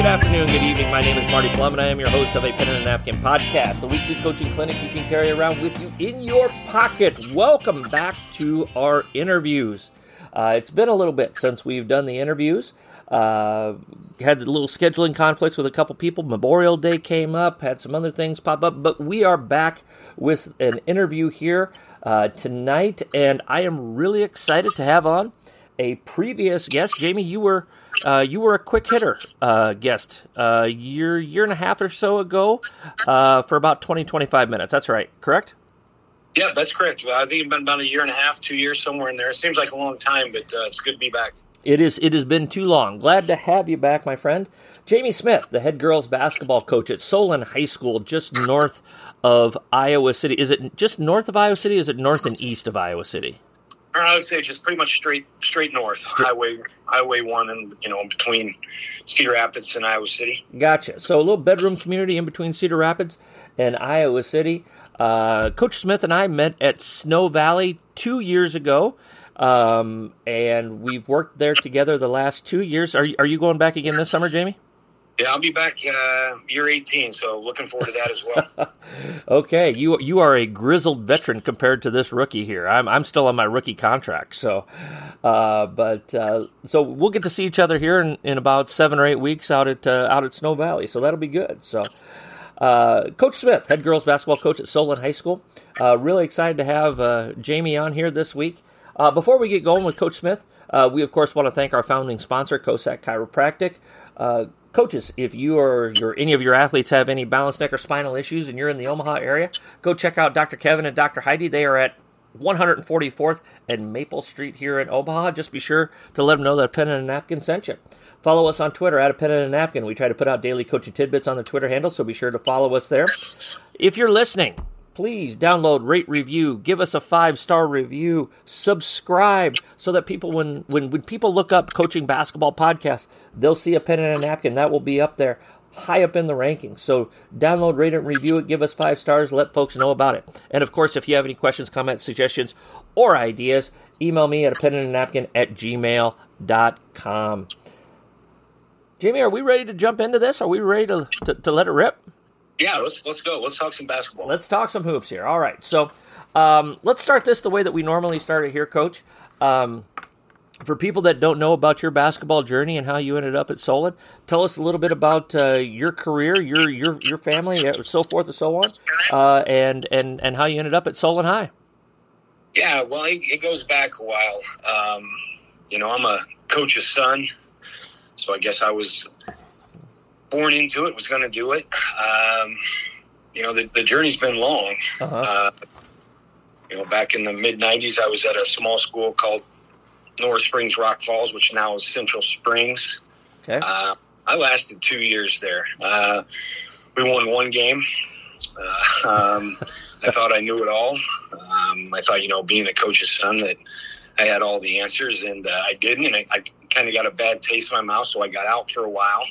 Good afternoon, good evening. My name is Marty Plum, and I am your host of a Pen and a Napkin podcast, the weekly coaching clinic you can carry around with you in your pocket. Welcome back to our interviews. Uh, it's been a little bit since we've done the interviews. Uh, had a little scheduling conflicts with a couple people. Memorial Day came up, had some other things pop up, but we are back with an interview here uh, tonight, and I am really excited to have on a previous guest. Jamie, you were uh, you were a quick hitter uh, guest a uh, year year and a half or so ago uh, for about 20 25 minutes. That's right, correct? Yeah, that's correct. I think it's been about a year and a half, two years, somewhere in there. It seems like a long time, but uh, it's good to be back. It is. It has been too long. Glad to have you back, my friend. Jamie Smith, the head girls basketball coach at Solon High School, just north of Iowa City. Is it just north of Iowa City? Is it north and east of Iowa City? I would say just pretty much straight straight north, straight. highway Highway One, and you know between Cedar Rapids and Iowa City. Gotcha. So a little bedroom community in between Cedar Rapids and Iowa City. Uh, Coach Smith and I met at Snow Valley two years ago. Um, and we've worked there together the last two years. Are you, are you going back again this summer, Jamie? Yeah, I'll be back uh, year 18, so looking forward to that as well. okay, you you are a grizzled veteran compared to this rookie here. I'm I'm still on my rookie contract, so uh, but uh, so we'll get to see each other here in, in about seven or eight weeks out at uh, out at Snow Valley, so that'll be good. So. Uh, coach Smith, head girls basketball coach at Solon High School. Uh, really excited to have Jamie on here this week. before we get going with Coach Smith, we of course want to thank our founding sponsor, COSAC Chiropractic coaches, if you or your any of your athletes have any balance, neck, or spinal issues, and you're in the Omaha area, go check out Dr. Kevin and Dr. Heidi. They are at 144th and Maple Street here in Omaha. Just be sure to let them know that a pen and a napkin sent you. Follow us on Twitter at a pen and a napkin. We try to put out daily coaching tidbits on the Twitter handle, so be sure to follow us there. If you're listening please download, rate, review, give us a five star review, subscribe, so that people, when, when, when people look up coaching basketball podcast, they'll see a pen and a napkin. That will be up there high up in the rankings. So download, rate it, review it, give us five stars, let folks know about it. And of course, if you have any questions, comments, suggestions, or ideas, email me at a pen and a napkin at gmail.com. Jamie, are we ready to jump into this? Are we ready to, to, to let it rip? Yeah, let's let's go. Let's talk some basketball. Let's talk some hoops here. All right. So um, let's start this the way that we normally start it here, Coach. Um, for people that don't know about your basketball journey and how you ended up at Solon, tell us a little bit about uh, your career, your your your family, uh, so forth and so on, uh, and and and how you ended up at Solon High. Yeah, well, it, it goes back a while. Um, you know, I'm a coach's son, so I guess I was born into it, was going to do it. Um, you know, the, the journey's been long. Uh-huh. Uh, you know, back in the mid 90s, I was at a small school called Nora Springs Rock Falls, which now is Central Springs. Okay. Uh, I lasted two years there. Uh, we won one game. Uh, um, I thought I knew it all. Um, I thought, you know, being a coach's son, that I had all the answers, and uh, I didn't. And I, I kind of got a bad taste in my mouth, so I got out for a while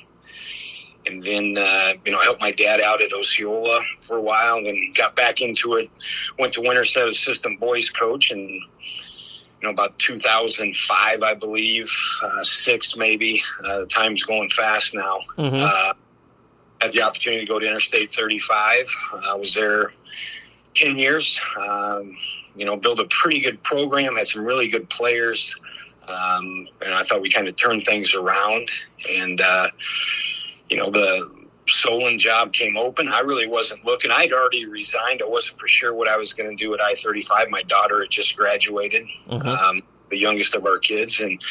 and then uh, you know helped my dad out at Osceola for a while, and got back into it. Went to Winterset assistant boys coach, and you know about 2005, I believe, uh, six maybe. Uh, the time's going fast now. Mm-hmm. Uh, had the opportunity to go to Interstate 35. I was there 10 years. Um, you know, built a pretty good program. Had some really good players. Um, and I thought we kind of turned things around. And uh, you know, the Solon job came open. I really wasn't looking. I'd already resigned. I wasn't for sure what I was going to do at I 35. My daughter had just graduated, mm-hmm. um, the youngest of our kids. And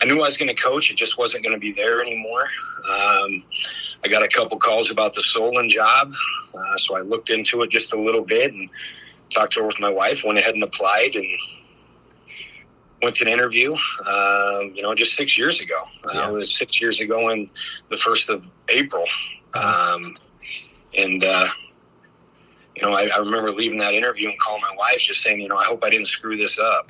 I knew I was going to coach. It just wasn't going to be there anymore. Um, I got a couple calls about the Solon job. Uh, so I looked into it just a little bit and talked to her with my wife, went ahead and applied and went to an interview, um, you know, just six years ago. Uh, yeah. Uh, it was six years ago in the first of April. Uh-huh. Um, and, uh, you know, I, I, remember leaving that interview and calling my wife just saying, you know, I hope I didn't screw this up.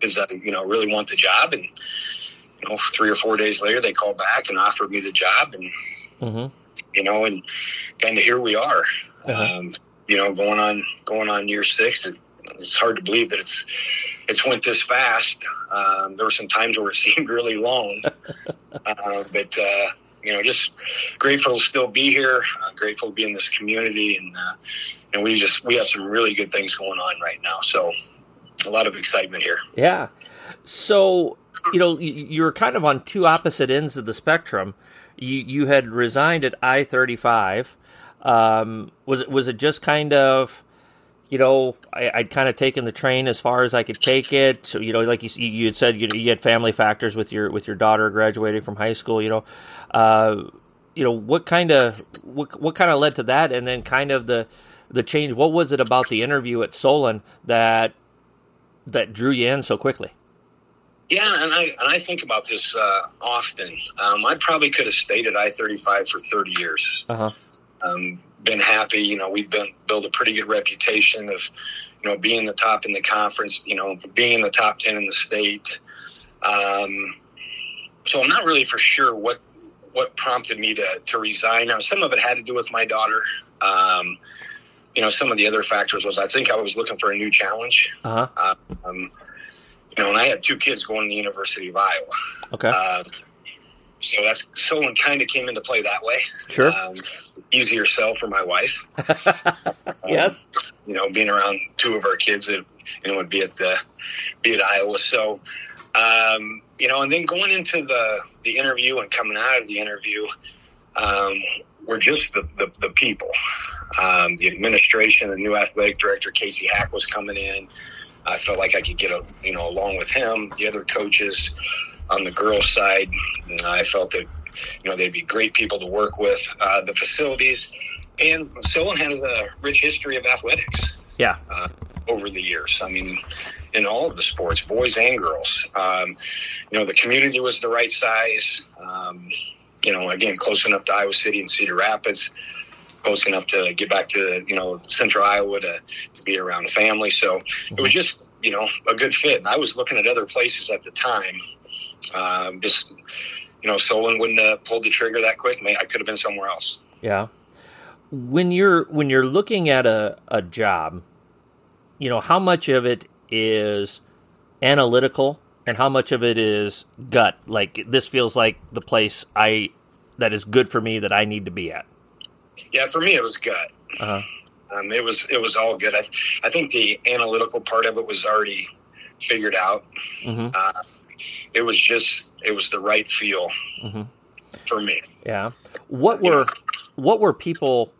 Because um, I, you know, really want the job. And, you know, three or four days later, they called back and offered me the job. And, mm-hmm. you know, and kind of here we are. Uh-huh. Um, you know, going on, going on year six it's hard to believe that it's it's went this fast. Um, there were some times where it seemed really long, uh, but uh, you know, just grateful to still be here. Uh, grateful to be in this community, and uh, and we just we have some really good things going on right now. So a lot of excitement here. Yeah. So you know, you're kind of on two opposite ends of the spectrum. You you had resigned at I thirty five. Um, was it was it just kind of you know, I, would kind of taken the train as far as I could take it. So, you know, like you, you had said, you, you had family factors with your with your daughter graduating from high school. You know, uh, you know what kind of what what kind of led to that, and then kind of the the change. What was it about the interview at Solon that that drew you in so quickly? Yeah, and I and I think about this uh, often. Um, I probably could have stayed at I thirty five for thirty years. Uh-huh. Um, been happy. You know, we've been built a pretty good reputation of, you know, being the top in the conference. You know, being in the top ten in the state. Um, so I'm not really for sure what what prompted me to to resign. Now, some of it had to do with my daughter. Um, you know, some of the other factors was I think I was looking for a new challenge. Uh-huh. Um, you know, and I had two kids going to the University of Iowa. Okay. Uh, so that's Solon kind of came into play that way. Sure. Um, easier sell for my wife. yes. Um, you know, being around two of our kids, it, you know, would be at the be at Iowa. So, um, you know, and then going into the the interview and coming out of the interview, um, we're just the the, the people. Um, the administration, the new athletic director Casey Hack was coming in. I felt like I could get a, you know along with him. The other coaches on the girls' side, I felt that you know they'd be great people to work with. Uh, the facilities, and Solon has a rich history of athletics. Yeah, uh, over the years. I mean, in all of the sports, boys and girls. Um, you know, the community was the right size. Um, you know, again, close enough to Iowa City and Cedar Rapids, close enough to get back to you know Central Iowa to, to be around the family. So it was just you know a good fit. And I was looking at other places at the time um, just you know, Solon wouldn't have pulled the trigger that quick. I could have been somewhere else. Yeah. When you're when you're looking at a, a job, you know, how much of it is analytical and how much of it is gut? Like this feels like the place I that is good for me that I need to be at. Yeah, for me it was gut. Uh-huh. Um, it was it was all good. I I think the analytical part of it was already figured out. Mm-hmm. Uh, it was just it was the right feel mm-hmm. for me. Yeah. What were what were people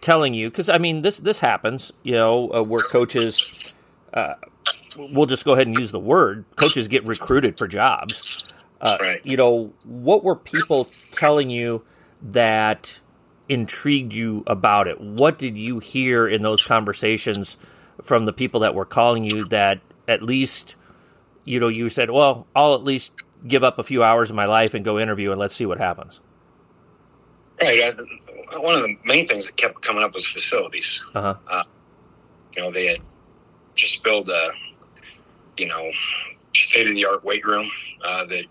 telling you? Because I mean, this this happens. You know, uh, where coaches. Uh, we'll just go ahead and use the word. Coaches get recruited for jobs. Uh, right. You know, what were people telling you that intrigued you about it? What did you hear in those conversations from the people that were calling you that at least you know, you said, well, I'll at least give up a few hours of my life and go interview and let's see what happens. Right. one of the main things that kept coming up was facilities. Uh-huh. Uh, you know, they had just built a, you know, state of the art weight room uh, that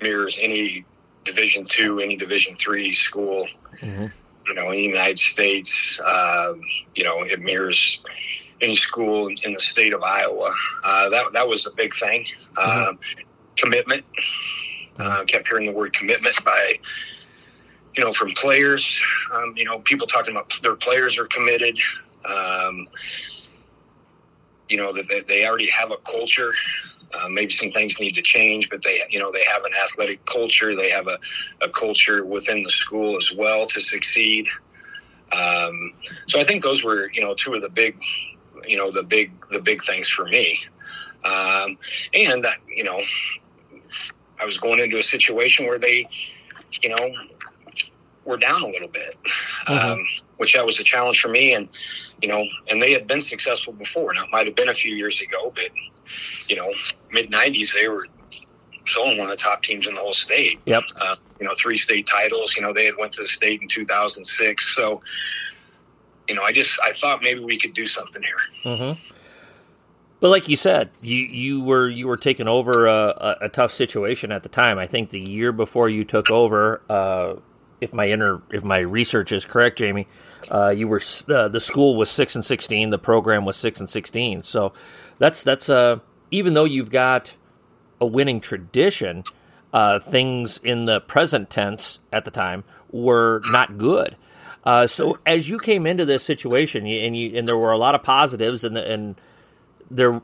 mirrors any Division two, any Division three school. Mm-hmm. You know, in the United States, um, you know, it mirrors any school in the state of Iowa. Uh, that that was a big thing. Mm-hmm. Um, commitment. Uh, kept hearing the word commitment by you know from players. Um, you know, people talking about their players are committed. Um, you know that they already have a culture. Uh, maybe some things need to change, but they, you know, they have an athletic culture. They have a, a culture within the school as well to succeed. Um, so I think those were, you know, two of the big, you know the big the big things for me. Um, and you know, I was going into a situation where they, you know, were down a little bit, mm-hmm. um, which that was a challenge for me. And you know, and they had been successful before. Now it might have been a few years ago, but you know, mid '90s they were Solon one of the top teams in the whole state. Yep. Uh, you know, three state titles. You know, they had went to the state in 2006. So you know, I just I thought maybe we could do something here. Mm-hmm. But like you said, you you were you were taking over a, a, tough situation at the time. I think the year before you took over, uh, if my inner if my research is correct, Jamie, uh, you were uh, the school was six and sixteen, the program was six and sixteen. So that's that's uh, even though you've got a winning tradition, uh, things in the present tense at the time were not good. Uh, so as you came into this situation, and you and there were a lot of positives, and and there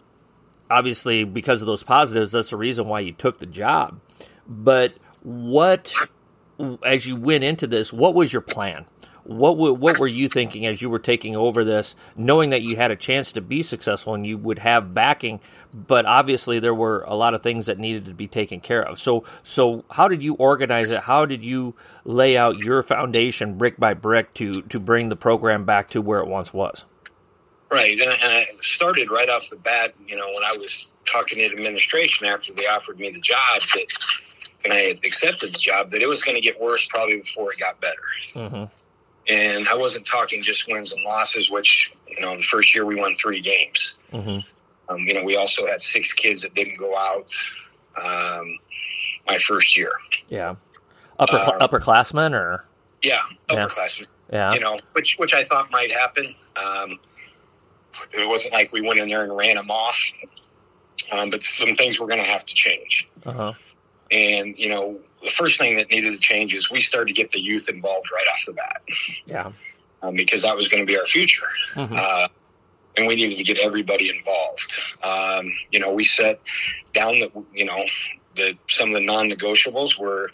obviously because of those positives, that's the reason why you took the job. But what, as you went into this, what was your plan? What what were you thinking as you were taking over this, knowing that you had a chance to be successful and you would have backing, but obviously there were a lot of things that needed to be taken care of. So so how did you organize it? How did you lay out your foundation brick by brick to to bring the program back to where it once was? Right, and, and I started right off the bat. You know, when I was talking to administration after they offered me the job, that and I had accepted the job, that it was going to get worse probably before it got better. Mm-hmm. And I wasn't talking just wins and losses, which you know, the first year we won three games. Mm-hmm. Um, you know, we also had six kids that didn't go out um, my first year. Yeah, upper um, upperclassmen or yeah, upperclassmen. Yeah. yeah, you know, which which I thought might happen. Um, it wasn't like we went in there and ran them off, um, but some things were going to have to change. Uh-huh. And you know, the first thing that needed to change is we started to get the youth involved right off the bat. Yeah, um, because that was going to be our future. Mm-hmm. Uh, and we needed to get everybody involved. Um, you know, we set down that you know that some of the non-negotiables were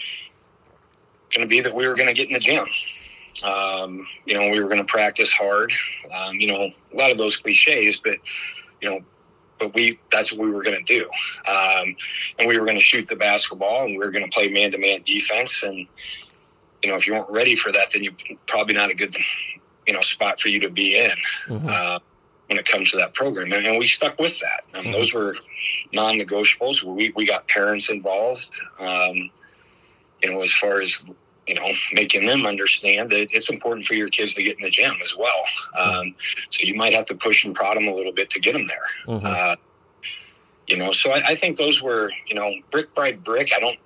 going to be that we were going to get in the gym. Um, you know, we were going to practice hard. Um, you know, a lot of those cliches, but you know, but we that's what we were going to do. Um, and we were going to shoot the basketball, and we were going to play man to man defense. And you know, if you weren't ready for that, then you're probably not a good you know spot for you to be in. Mm-hmm. Uh, when it comes to that program, and, and we stuck with that. Um, mm-hmm. Those were non-negotiables. We we got parents involved. Um, you know, as far as you know, making them understand that it's important for your kids to get in the gym as well. Um, so you might have to push and prod them a little bit to get them there. Mm-hmm. Uh, you know, so I, I, think those were, you know, brick by brick. I don't,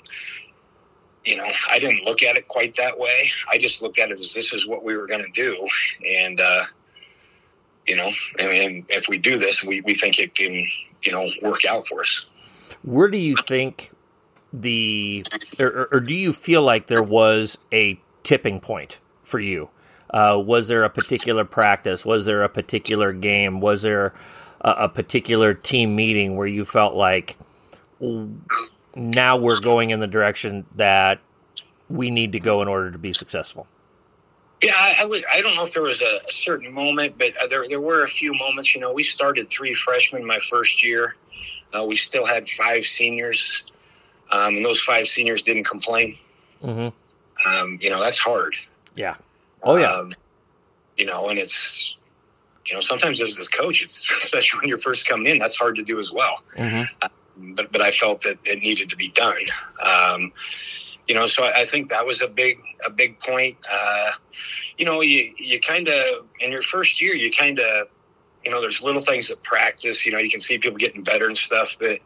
you know, I didn't look at it quite that way. I just looked at it as this is what we were going to do. And, uh, you know, I mean, if we do this, we, we think it can, you know, work out for us. Where do you think the or, or, do you feel like there was a tipping point for you? Uh, was there a particular practice? Was there a particular game? Was there a, a particular team meeting where you felt like now we're going in the direction that we need to go in order to be successful? Yeah, I, I, I don't know if there was a, a certain moment, but uh, there there were a few moments. You know, we started three freshmen my first year. Uh, we still had five seniors um, and those five seniors didn't complain. Mm-hmm. Um, you know, that's hard. Yeah. Oh yeah. Um, you know, and it's you know sometimes as a coach, it's especially when you're first coming in, that's hard to do as well. Mm-hmm. Um, but but I felt that it needed to be done. Um, you know, so I, I, think that was a big a big point. Uh, you know, you you kind of in your first year, you kind of you know, there's little things at practice. You know, you can see people getting better and stuff, but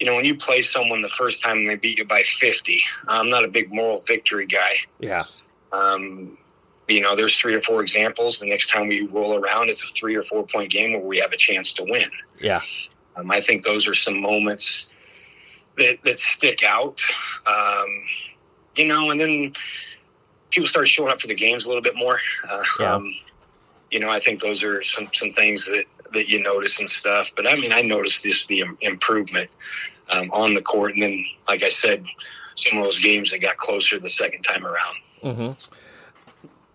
you know, when you play someone the first time and they beat you by 50, I'm not a big moral victory guy. Yeah. Um, you know, there's three or four examples. The next time we roll around, it's a three or four point game where we have a chance to win. Yeah. Um, I think those are some moments that, that stick out. Um, you know, and then people start showing up for the games a little bit more. Uh, yeah. Um, you know, I think those are some, some things that, that you notice and stuff. But I mean, I noticed this the improvement um, on the court, and then, like I said, some of those games that got closer the second time around. Mm-hmm.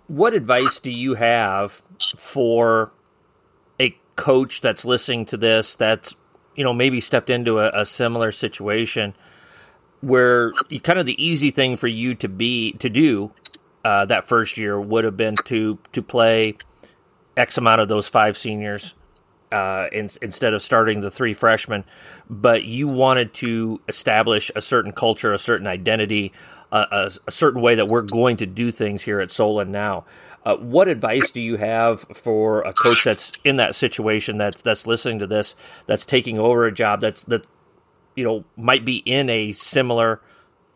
What advice do you have for a coach that's listening to this? That's you know maybe stepped into a, a similar situation where you, kind of the easy thing for you to be to do uh, that first year would have been to to play X amount of those five seniors uh, in, instead of starting the three freshmen, but you wanted to establish a certain culture, a certain identity, a, a, certain way that we're going to do things here at Solon now. Uh, what advice do you have for a coach that's in that situation that's that's listening to this, that's taking over a job that's that you know might be in a similar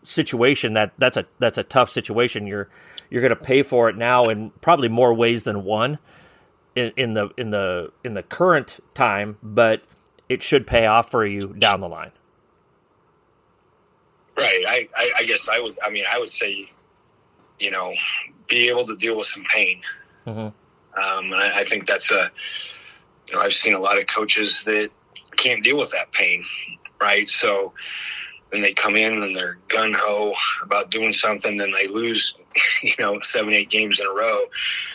situation that that's a that's a tough situation. You're you're going to pay for it now in probably more ways than one in, in the in the in the current time, but it should pay off for you down the line. Right. I, I, I guess I would. I mean, I would say, you know, be able to deal with some pain. Mm-hmm. Um, and I, I think that's a. You know, I've seen a lot of coaches that can't deal with that pain, right? So then they come in and they're gun ho about doing something, then they lose, you know, seven, eight games in a row,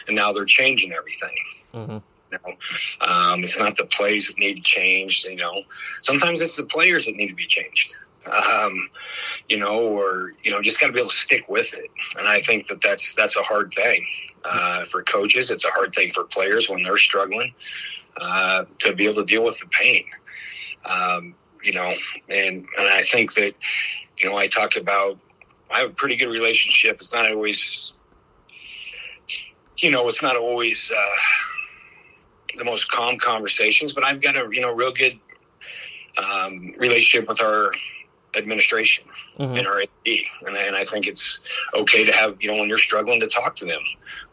and now they're changing everything. Mm-hmm. You know, um, it's not the plays that need changed. You know, sometimes it's the players that need to be changed. Um, you know, or you know, just got to be able to stick with it. And I think that that's that's a hard thing uh, for coaches. It's a hard thing for players when they're struggling uh, to be able to deal with the pain. Um, you know, and and I think that you know I talk about I have a pretty good relationship. It's not always, you know, it's not always uh, the most calm conversations, but I've got a you know real good um, relationship with our administration mm-hmm. and our AD. And, and I think it's okay to have, you know, when you're struggling to talk to them,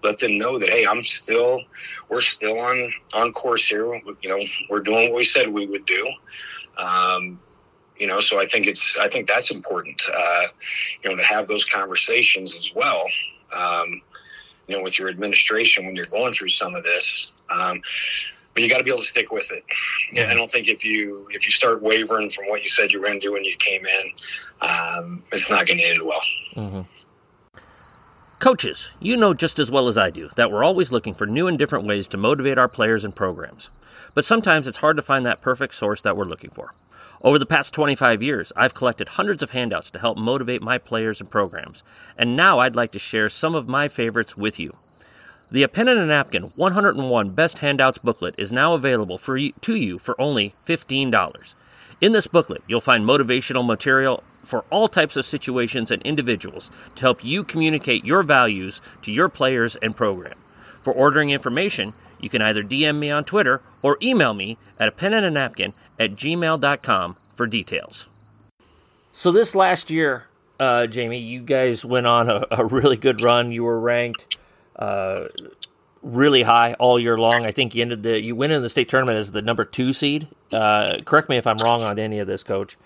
let them know that, hey, I'm still, we're still on, on course here. You know, we're doing what we said we would do. Um, you know, so I think it's, I think that's important, uh, you know, to have those conversations as well. Um, you know, with your administration when you're going through some of this. Um, but you got to be able to stick with it. Yeah, I don't think if you if you start wavering from what you said you were going to do when you came in, um, it's not going to end well. Mm-hmm. Coaches, you know just as well as I do that we're always looking for new and different ways to motivate our players and programs. But sometimes it's hard to find that perfect source that we're looking for. Over the past 25 years, I've collected hundreds of handouts to help motivate my players and programs, and now I'd like to share some of my favorites with you. The A Pen and a Napkin 101 Best Handouts booklet is now available for you, to you for only $15. In this booklet, you'll find motivational material for all types of situations and individuals to help you communicate your values to your players and program. For ordering information, you can either DM me on Twitter or email me at a pen and a napkin at gmail.com for details. So, this last year, uh, Jamie, you guys went on a, a really good run. You were ranked uh, really high all year long. I think you ended the you went in the state tournament as the number two seed. Uh, correct me if I'm wrong on any of this, Coach.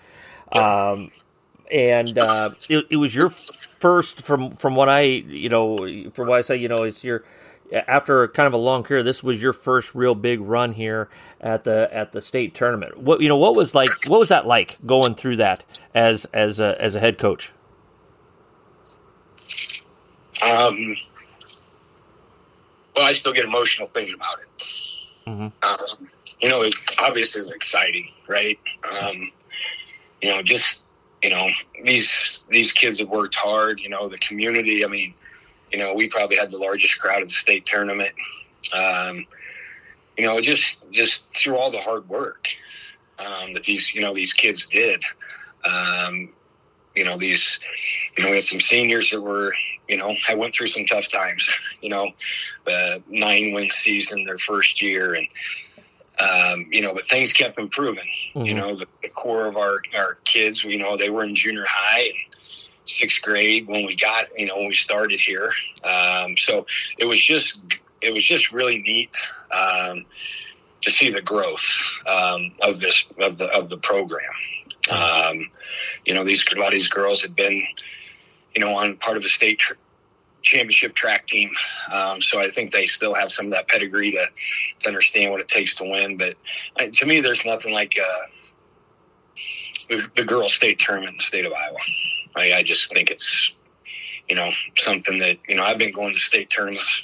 Um, and uh, it, it, was your first from from what I you know from what I say you know it's your after kind of a long career this was your first real big run here at the at the state tournament what you know what was like what was that like going through that as as a, as a head coach um well, I still get emotional thinking about it. Mm-hmm. Um, you know, it obviously was exciting, right? Um, you know, just you know these these kids have worked hard. You know, the community. I mean, you know, we probably had the largest crowd at the state tournament. Um, you know, just just through all the hard work um, that these you know these kids did. Um, you know, these you know we had some seniors that were you know, I went through some tough times, you know, the nine win season their first year and, um, you know, but things kept improving, mm-hmm. you know, the, the, core of our, our kids, you know, they were in junior high and sixth grade when we got, you know, when we started here. Um, so it was just, it was just really neat, um, to see the growth, um, of this, of the, of the program. Um, you know, these, a lot of these girls had been, you know, on part of the state tr- championship track team. Um, so I think they still have some of that pedigree to, to understand what it takes to win. But uh, to me, there's nothing like uh, the, the girls' state tournament in the state of Iowa. I, I just think it's, you know, something that, you know, I've been going to state tournaments.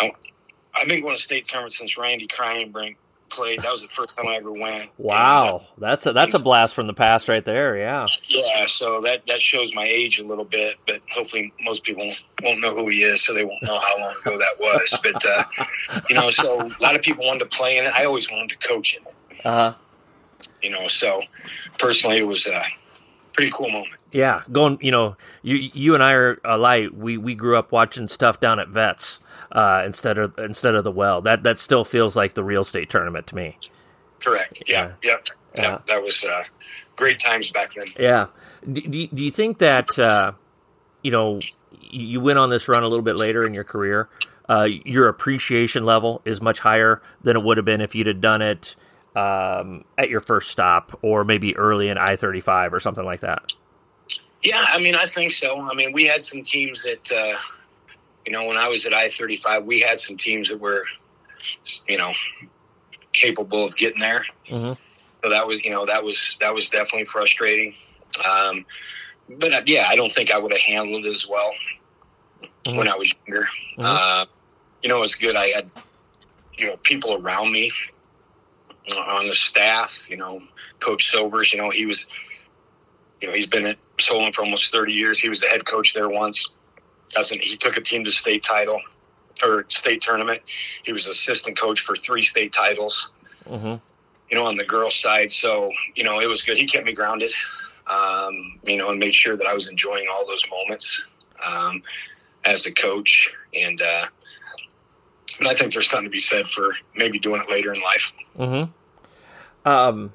I've been going to state tournaments since Randy Kreinbrink played. That was the first time I ever went. Wow, and, uh, that's a that's a blast from the past right there. Yeah. Yeah, so that that shows my age a little bit, but hopefully most people won't know who he is, so they won't know how long ago that was. but uh, you know, so a lot of people wanted to play in it. I always wanted to coach it. Uh huh. You know, so personally, it was a pretty cool moment. Yeah, going. You know, you you and I are alike. We we grew up watching stuff down at Vets uh, instead of instead of the well. That that still feels like the real state tournament to me. Correct. Yeah. Yeah. yeah. That, that was uh, great times back then. Yeah. Do, do, do you think that uh, you know you went on this run a little bit later in your career? Uh, your appreciation level is much higher than it would have been if you'd have done it um, at your first stop or maybe early in I thirty five or something like that. Yeah, I mean, I think so. I mean, we had some teams that, uh, you know, when I was at I thirty five, we had some teams that were, you know, capable of getting there. Mm-hmm. So that was, you know, that was that was definitely frustrating. Um, but uh, yeah, I don't think I would have handled it as well mm-hmm. when I was younger. Mm-hmm. Uh, you know, it was good. I had, you know, people around me on the staff. You know, Coach Silvers. You know, he was, you know, he's been at Solon for almost thirty years. He was the head coach there once. Doesn't he took a team to state title or state tournament. He was assistant coach for three state titles. Mm-hmm. You know, on the girls' side, so you know it was good. He kept me grounded, um, you know, and made sure that I was enjoying all those moments um, as a coach. And uh, but I think there's something to be said for maybe doing it later in life. Mm-hmm. Um,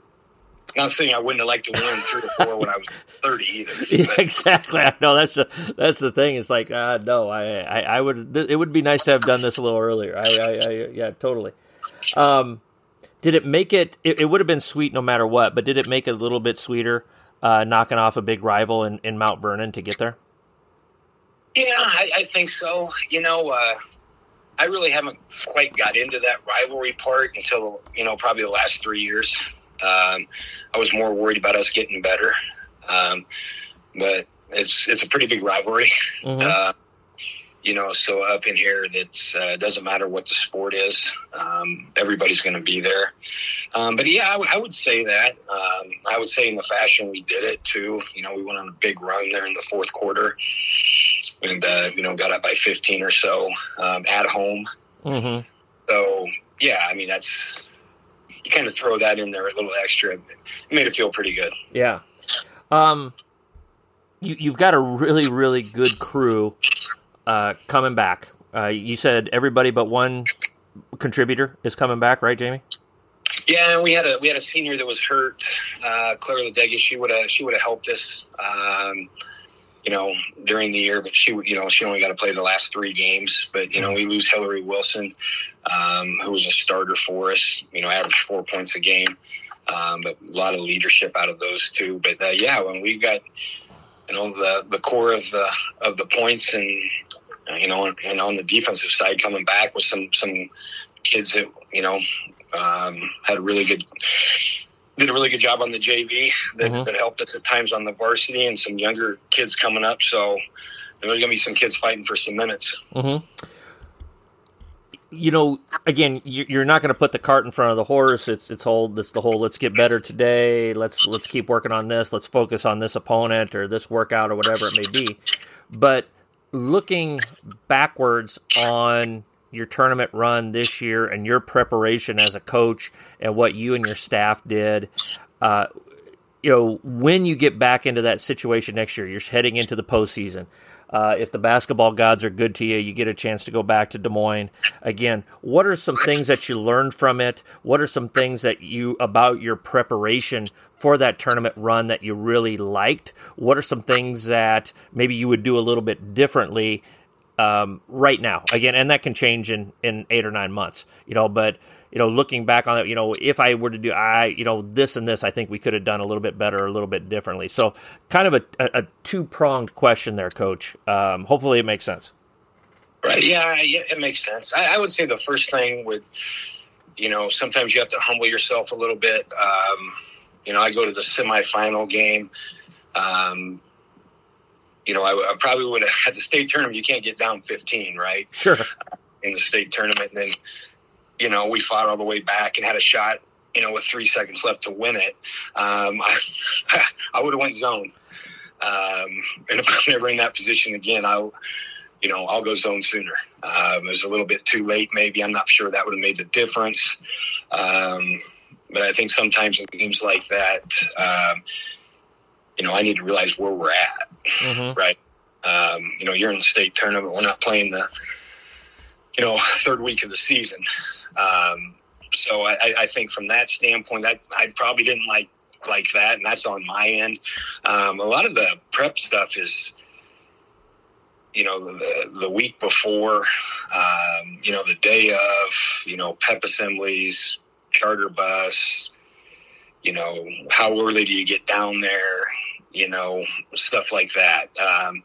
not saying I wouldn't have liked to win three or four when I was thirty either. Yeah, exactly. No, that's the that's the thing. It's like, uh, no, I, I, I would. It would be nice to have done this a little earlier. I, I, I yeah, totally. Um, did it make it, it? It would have been sweet no matter what, but did it make it a little bit sweeter, uh, knocking off a big rival in, in Mount Vernon to get there? Yeah, I, I think so. You know, uh, I really haven't quite got into that rivalry part until you know probably the last three years. Um, I was more worried about us getting better. Um, but it's it's a pretty big rivalry. Mm-hmm. Uh, you know, so up in here, that uh, doesn't matter what the sport is. Um, everybody's going to be there. Um, but yeah, I, w- I would say that. Um, I would say in the fashion we did it too. You know, we went on a big run there in the fourth quarter, and uh, you know got up by 15 or so um, at home. Mm-hmm. So yeah, I mean that's you kind of throw that in there a little extra. It made it feel pretty good. Yeah. Um, you, you've got a really, really good crew uh, coming back. Uh, you said everybody but one contributor is coming back, right, Jamie? Yeah, we had a we had a senior that was hurt, uh, Claire Ladega. She would have she would have helped us, um, you know, during the year. But she you know she only got to play the last three games. But you know we lose Hillary Wilson, um, who was a starter for us. You know, averaged four points a game. Um, but a lot of leadership out of those two. But uh, yeah, when we've got you know the the core of the of the points and you know and on the defensive side coming back with some some kids that you know um, had really good did a really good job on the JV that, mm-hmm. that helped us at times on the varsity and some younger kids coming up. So there's going to be some kids fighting for some minutes. Mm-hmm you know, again, you're not going to put the cart in front of the horse. It's it's whole it's the whole let's get better today. Let's let's keep working on this. Let's focus on this opponent or this workout or whatever it may be. But looking backwards on your tournament run this year and your preparation as a coach and what you and your staff did, uh, you know, when you get back into that situation next year, you're heading into the postseason. Uh, if the basketball gods are good to you, you get a chance to go back to Des Moines again. What are some things that you learned from it? What are some things that you about your preparation for that tournament run that you really liked? What are some things that maybe you would do a little bit differently um, right now? Again, and that can change in in eight or nine months, you know. But you know, looking back on it, you know, if I were to do, I, you know, this and this, I think we could have done a little bit better, a little bit differently. So, kind of a, a, a two pronged question there, Coach. Um, hopefully, it makes sense. Right. Yeah, yeah it makes sense. I, I, would say the first thing would, you know, sometimes you have to humble yourself a little bit. Um, you know, I go to the semifinal game. Um, you know, I, I probably would have at the state tournament. You can't get down 15, right? Sure. In the state tournament, and then you know, we fought all the way back and had a shot, you know, with three seconds left to win it. Um, I, I would have went zone. Um, and if I'm ever in that position again, I'll, you know, I'll go zone sooner. Um, it was a little bit too late, maybe. I'm not sure that would have made the difference. Um, but I think sometimes in games like that, um, you know, I need to realize where we're at, mm-hmm. right? Um, you know, you're in the state tournament. We're not playing the, you know, third week of the season. Um, so I, I think from that standpoint, that I probably didn't like like that, and that's on my end. Um, a lot of the prep stuff is, you know, the the week before, um, you know, the day of, you know, pep assemblies, charter bus, you know, how early do you get down there, you know, stuff like that. Um,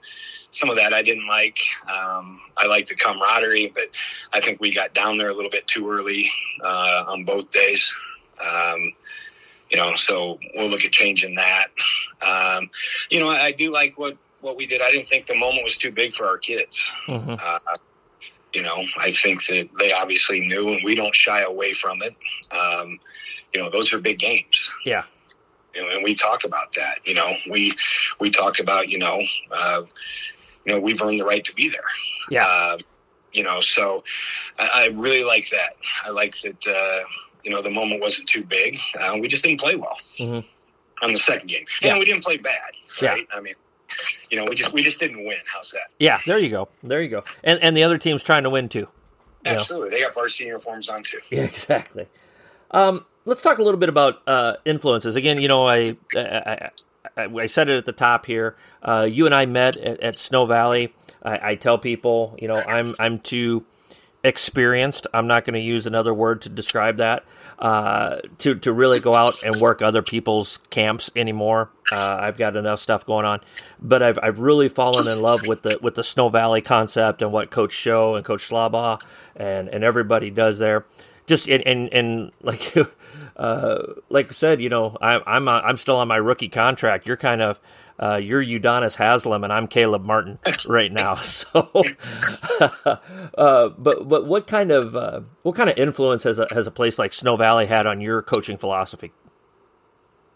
some of that I didn't like. Um, I like the camaraderie, but I think we got down there a little bit too early uh, on both days. Um, you know, so we'll look at changing that. Um, you know, I, I, do like what what we did. I didn't think the moment was too big for our kids. Mm-hmm. Uh, you know, I think that they obviously knew, and we don't shy away from it. Um, you know, those are big games. Yeah. And we talk about that. You know, we we talk about you know, uh, you know, we've earned the right to be there. Yeah. Uh, you know, so I, I, really like that. I like that. Uh, you know, the moment wasn't too big. Uh, we just didn't play well mm-hmm. on the second game, yeah. and we didn't play bad. Right? Yeah. I mean, you know, we just we just didn't win. How's that? Yeah, there you go. There you go. And and the other team's trying to win too. Absolutely, know? they got varsity uniforms on too. Yeah, exactly. Um, let's talk a little bit about uh, influences. Again, you know, I, I, I, I said it at the top here. Uh, you and I met at, at Snow Valley. I, I, tell people, you know, I'm I'm too experienced. I'm not going to use another word to describe that. Uh, to to really go out and work other people's camps anymore. Uh, I've got enough stuff going on, but I've I've really fallen in love with the with the Snow Valley concept and what Coach Show and Coach Schlaba and and everybody does there. Just and and, and like uh, like I said, you know, I, I'm I'm still on my rookie contract. You're kind of uh, you're Udonis Haslem and I'm Caleb Martin right now. So, uh, but but what kind of uh, what kind of influence has a has a place like Snow Valley had on your coaching philosophy?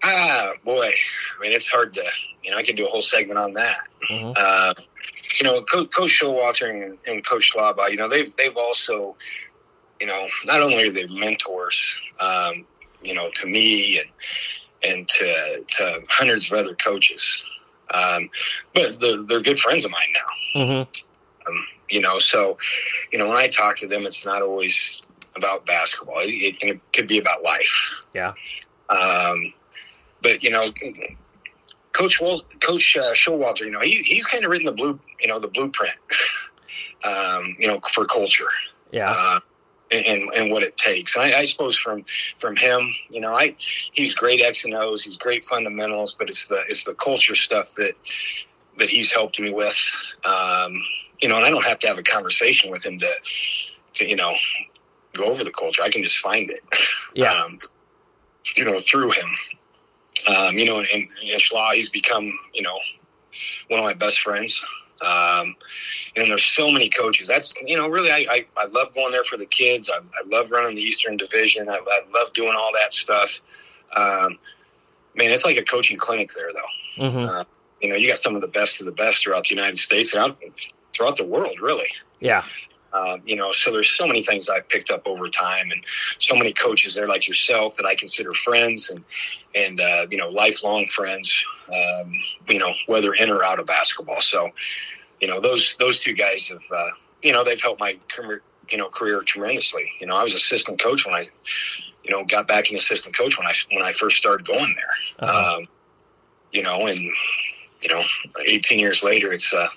Ah, boy, I mean it's hard to you know I could do a whole segment on that. Mm-hmm. Uh, you know, Coach, Coach Showalter and, and Coach Schlaba, you know they've they've also you know not only are they mentors, um, you know, to me and and to, to hundreds of other coaches. Um, but they're, they're, good friends of mine now. Mm-hmm. Um, you know, so, you know, when I talk to them, it's not always about basketball. It, it could be about life. Yeah. Um, but you know, Coach Wal- Coach uh, Showalter, you know, he, he's kind of written the blue, you know, the blueprint, um, you know, for culture. Yeah. Uh, and, and what it takes. And I, I, suppose from from him, you know, I he's great X and O's, he's great fundamentals, but it's the it's the culture stuff that that he's helped me with. Um, you know, and I don't have to have a conversation with him to to you know go over the culture. I can just find it. Yeah. Um, you know, through him. Um, you know, and, and he's become you know one of my best friends. Um, and there's so many coaches. That's you know really I I, I love going there for the kids. I, I love running the Eastern Division. I, I love doing all that stuff. Um, man, it's like a coaching clinic there though. Mm-hmm. Uh, you know, you got some of the best of the best throughout the United States and out, throughout the world, really. Yeah. Uh, you know, so there's so many things I've picked up over time, and so many coaches there like yourself that I consider friends and and uh, you know lifelong friends. Um, you know, whether in or out of basketball. So, you know, those those two guys have uh, you know they've helped my career you know career tremendously. You know, I was assistant coach when I you know got back in assistant coach when I when I first started going there. Uh-huh. Um, you know, and you know, 18 years later, it's uh,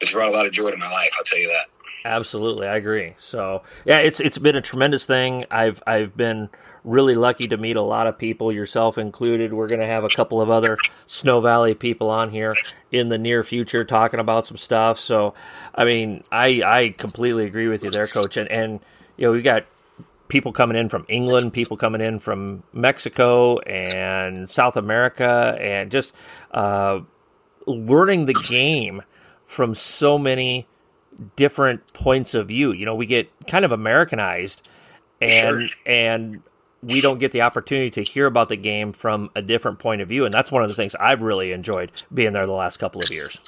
it's brought a lot of joy to my life. I'll tell you that. Absolutely, I agree. So yeah, it's it's been a tremendous thing. I've I've been really lucky to meet a lot of people, yourself included. We're going to have a couple of other Snow Valley people on here in the near future talking about some stuff. So, I mean, I I completely agree with you there, Coach. And and you know we got people coming in from England, people coming in from Mexico and South America, and just uh, learning the game from so many different points of view. You know, we get kind of Americanized and sure. and we don't get the opportunity to hear about the game from a different point of view. And that's one of the things I've really enjoyed being there the last couple of years.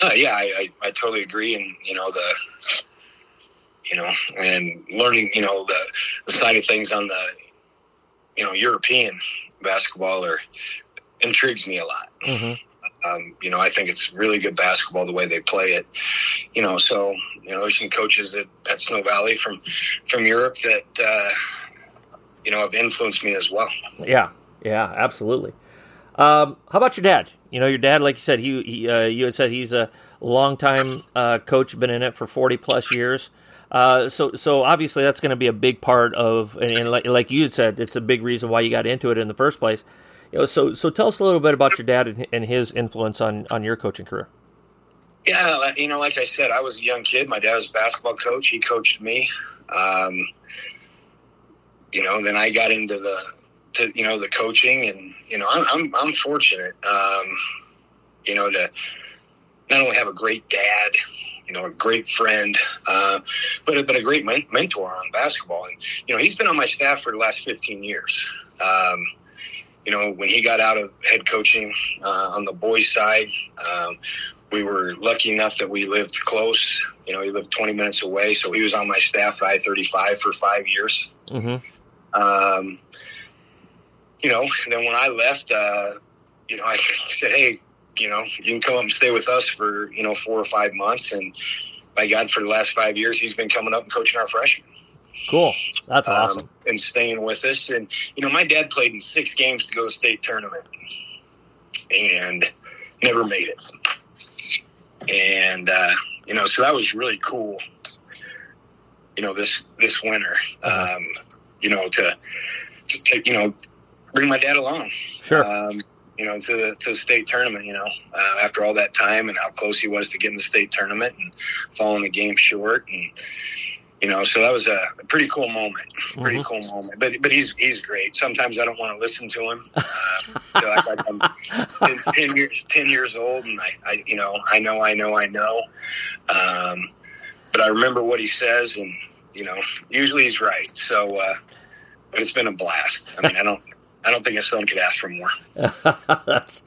Uh, yeah, I, I, I, totally agree. And, you know, the, you know, and learning, you know, the, the side of things on the, you know, European basketball or intrigues me a lot. Mm-hmm. Um, you know, I think it's really good basketball the way they play it. You know, so you know, there's some coaches at, at Snow Valley from from Europe that uh, you know have influenced me as well. Yeah, yeah, absolutely. Um, how about your dad? You know, your dad, like you said, he, he uh, you had said he's a longtime uh, coach, been in it for forty plus years. Uh, so, so obviously that's going to be a big part of, and, and like, like, you said, it's a big reason why you got into it in the first place. You know, so, so tell us a little bit about your dad and, and his influence on on your coaching career. Yeah, you know, like I said, I was a young kid. My dad was a basketball coach. He coached me. Um, you know, then I got into the, to, you know, the coaching, and you know, I'm I'm, I'm fortunate, um, you know, to not only have a great dad, you know, a great friend, uh, but but a great men- mentor on basketball. And you know, he's been on my staff for the last 15 years. Um, you know, when he got out of head coaching uh, on the boys' side, um, we were lucky enough that we lived close. You know, he lived 20 minutes away, so he was on my staff at I-35 for five years. Mm-hmm. Um, you know, and then when I left, uh, you know, I said, "Hey, you know, you can come up and stay with us for, you know, four or five months. And by God, for the last five years, he's been coming up and coaching our freshmen. Cool. That's um, awesome. Um, and staying with us. And, you know, my dad played in six games to go to state tournament and never made it. And, uh, you know, so that was really cool, you know, this, this winter, uh-huh. um, you know, to, to take, you know, bring my dad along. Sure. Um, you know, to the to the state tournament. You know, uh, after all that time and how close he was to getting the state tournament and falling the game short, and you know, so that was a, pretty cool moment. Pretty mm-hmm. cool moment. But but he's he's great. Sometimes I don't want to listen to him. Uh, like, like I'm 10, 10, years ten years old, and I, I you know I know I know I know. Um, but I remember what he says, and you know, usually he's right. So, uh, but it's been a blast. I mean, I don't. I don't think a son could ask for more. that's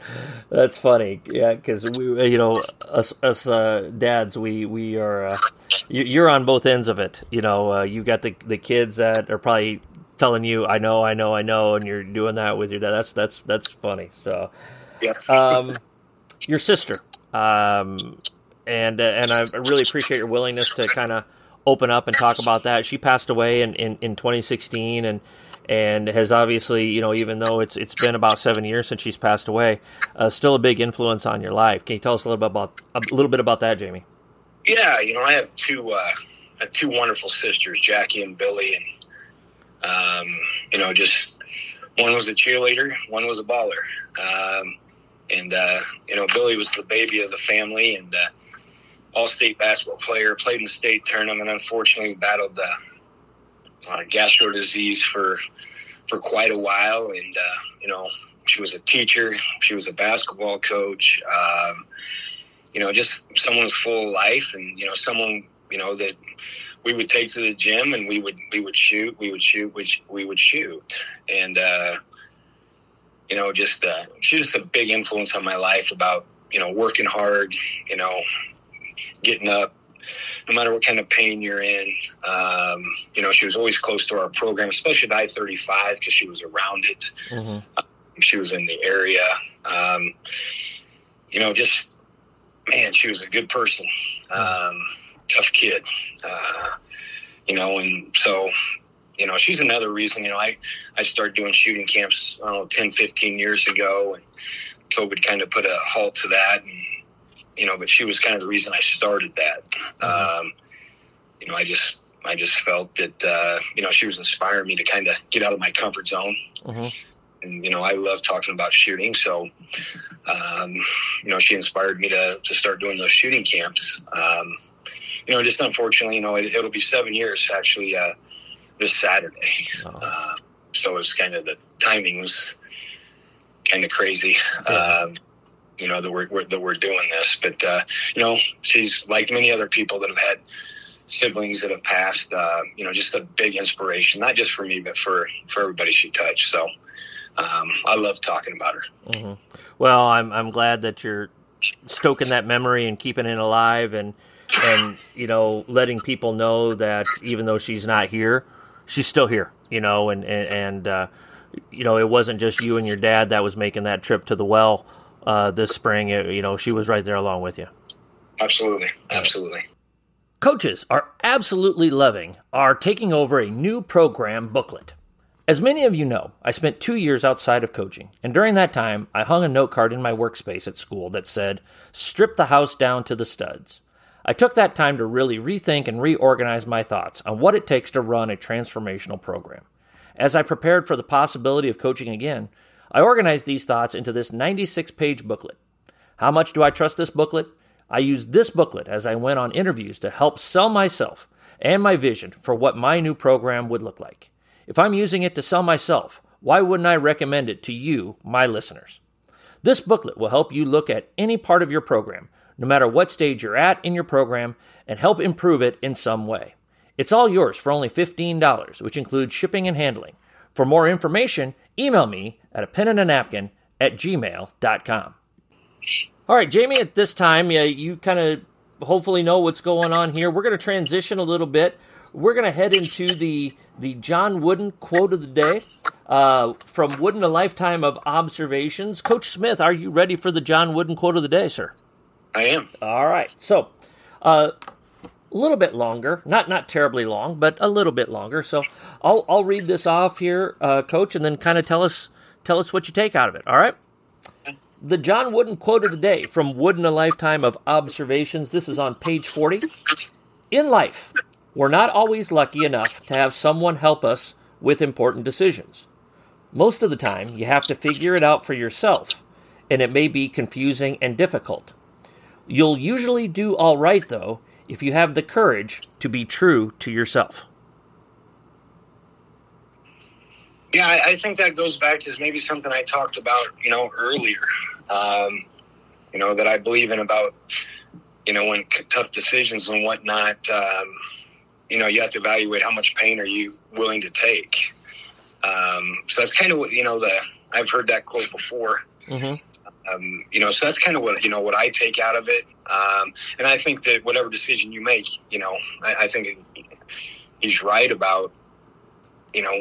that's funny, yeah. Because we, you know, us us uh, dads, we we are uh, you're on both ends of it. You know, uh, you got the the kids that are probably telling you, "I know, I know, I know," and you're doing that with your dad. That's that's that's funny. So, yes. Um, your sister, um, and and I really appreciate your willingness to kind of open up and talk about that. She passed away in, in, in 2016, and and has obviously, you know, even though it's it's been about seven years since she's passed away, uh, still a big influence on your life. Can you tell us a little bit about a little bit about that, Jamie? Yeah, you know, I have two uh, have two wonderful sisters, Jackie and Billy, and um, you know, just one was a cheerleader, one was a baller, um, and uh, you know, Billy was the baby of the family and uh, all state basketball player, played in the state tournament. And unfortunately, battled uh, gastro disease for for quite a while, and uh, you know she was a teacher, she was a basketball coach, um, you know, just someone who's full life, and you know, someone you know that we would take to the gym and we would we would shoot, we would shoot, we, we would shoot, and uh, you know, just uh, she's just a big influence on my life about you know working hard, you know, getting up, no matter what kind of pain you're in. Um, you know, she was always close to our program, especially at I 35 because she was around it. Mm-hmm. Um, she was in the area. Um, you know, just, man, she was a good person, um, tough kid. Uh, you know, and so, you know, she's another reason, you know, I, I started doing shooting camps, I don't know, 10, 15 years ago, and COVID kind of put a halt to that. And, you know, but she was kind of the reason I started that. Mm-hmm. Um, you know, I just I just felt that uh, you know she was inspiring me to kind of get out of my comfort zone. Mm-hmm. And you know, I love talking about shooting, so um, you know, she inspired me to to start doing those shooting camps. Um, you know, just unfortunately, you know, it, will be seven years actually uh, this Saturday. Oh. Uh, so it's kind of the timing was kind of crazy. Yeah. Um, you know that we're, we're that we're doing this. But uh, you know, she's like many other people that have had siblings that have passed. Uh, you know, just a big inspiration, not just for me, but for for everybody she touched. So um, I love talking about her. Mm-hmm. Well, I'm I'm glad that you're stoking that memory and keeping it alive, and and you know, letting people know that even though she's not here, she's still here. You know, and and, and uh, you know, it wasn't just you and your dad that was making that trip to the well uh, this spring. You know, she was right there along with you. Absolutely, absolutely. Coaches are absolutely loving are taking over a new program booklet. As many of you know, I spent two years outside of coaching, and during that time, I hung a note card in my workspace at school that said, Strip the house down to the studs. I took that time to really rethink and reorganize my thoughts on what it takes to run a transformational program. As I prepared for the possibility of coaching again, I organized these thoughts into this 96 page booklet. How much do I trust this booklet? I used this booklet as I went on interviews to help sell myself and my vision for what my new program would look like. If I'm using it to sell myself, why wouldn't I recommend it to you, my listeners? This booklet will help you look at any part of your program, no matter what stage you're at in your program, and help improve it in some way. It's all yours for only $15, which includes shipping and handling. For more information, email me at a pen and a napkin at gmail.com. All right, Jamie, at this time, yeah, you kind of hopefully know what's going on here. We're going to transition a little bit. We're going to head into the the John Wooden quote of the day uh, from Wooden: A Lifetime of Observations. Coach Smith, are you ready for the John Wooden quote of the day, sir? I am. All right. So, uh, a little bit longer, not not terribly long, but a little bit longer. So, I'll I'll read this off here, uh, Coach, and then kind of tell us tell us what you take out of it. All right. The John Wooden quote of the day from Wooden: A Lifetime of Observations. This is on page 40. In life, we're not always lucky enough to have someone help us with important decisions. Most of the time, you have to figure it out for yourself, and it may be confusing and difficult. You'll usually do all right, though, if you have the courage to be true to yourself. Yeah, I, I think that goes back to maybe something I talked about, you know, earlier. Um, you know that I believe in about, you know, when tough decisions and whatnot. Um, you know, you have to evaluate how much pain are you willing to take. Um, so that's kind of what you know. The I've heard that quote before. Mm-hmm. Um, you know, so that's kind of what you know what I take out of it. Um, and I think that whatever decision you make, you know, I, I think he's right about, you know,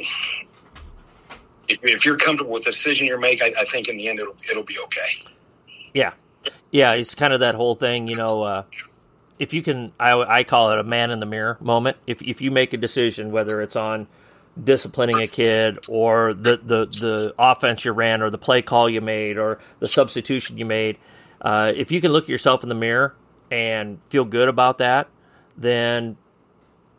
if, if, you're comfortable with the decision you make, I, I, think in the end it'll it'll be okay. Yeah, yeah, it's kind of that whole thing, you know. Uh, if you can, I, I call it a man in the mirror moment. If if you make a decision, whether it's on disciplining a kid or the, the, the offense you ran or the play call you made or the substitution you made, uh, if you can look at yourself in the mirror and feel good about that, then,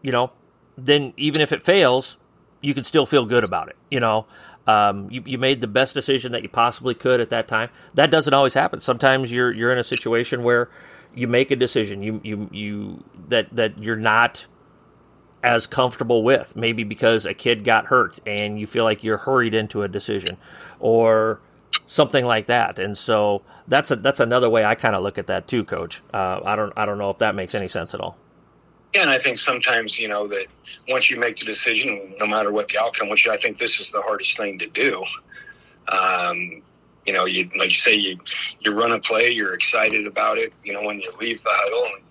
you know, then even if it fails, you can still feel good about it. You know, um, you, you made the best decision that you possibly could at that time. That doesn't always happen. Sometimes you're you're in a situation where you make a decision you you you that that you're not as comfortable with. Maybe because a kid got hurt and you feel like you're hurried into a decision, or something like that. And so that's a that's another way I kind of look at that too, Coach. Uh, I don't I don't know if that makes any sense at all. Yeah, and I think sometimes you know that once you make the decision, no matter what the outcome, which I think this is the hardest thing to do. Um, you know, you like you say you you run a play, you're excited about it. You know, when you leave the huddle and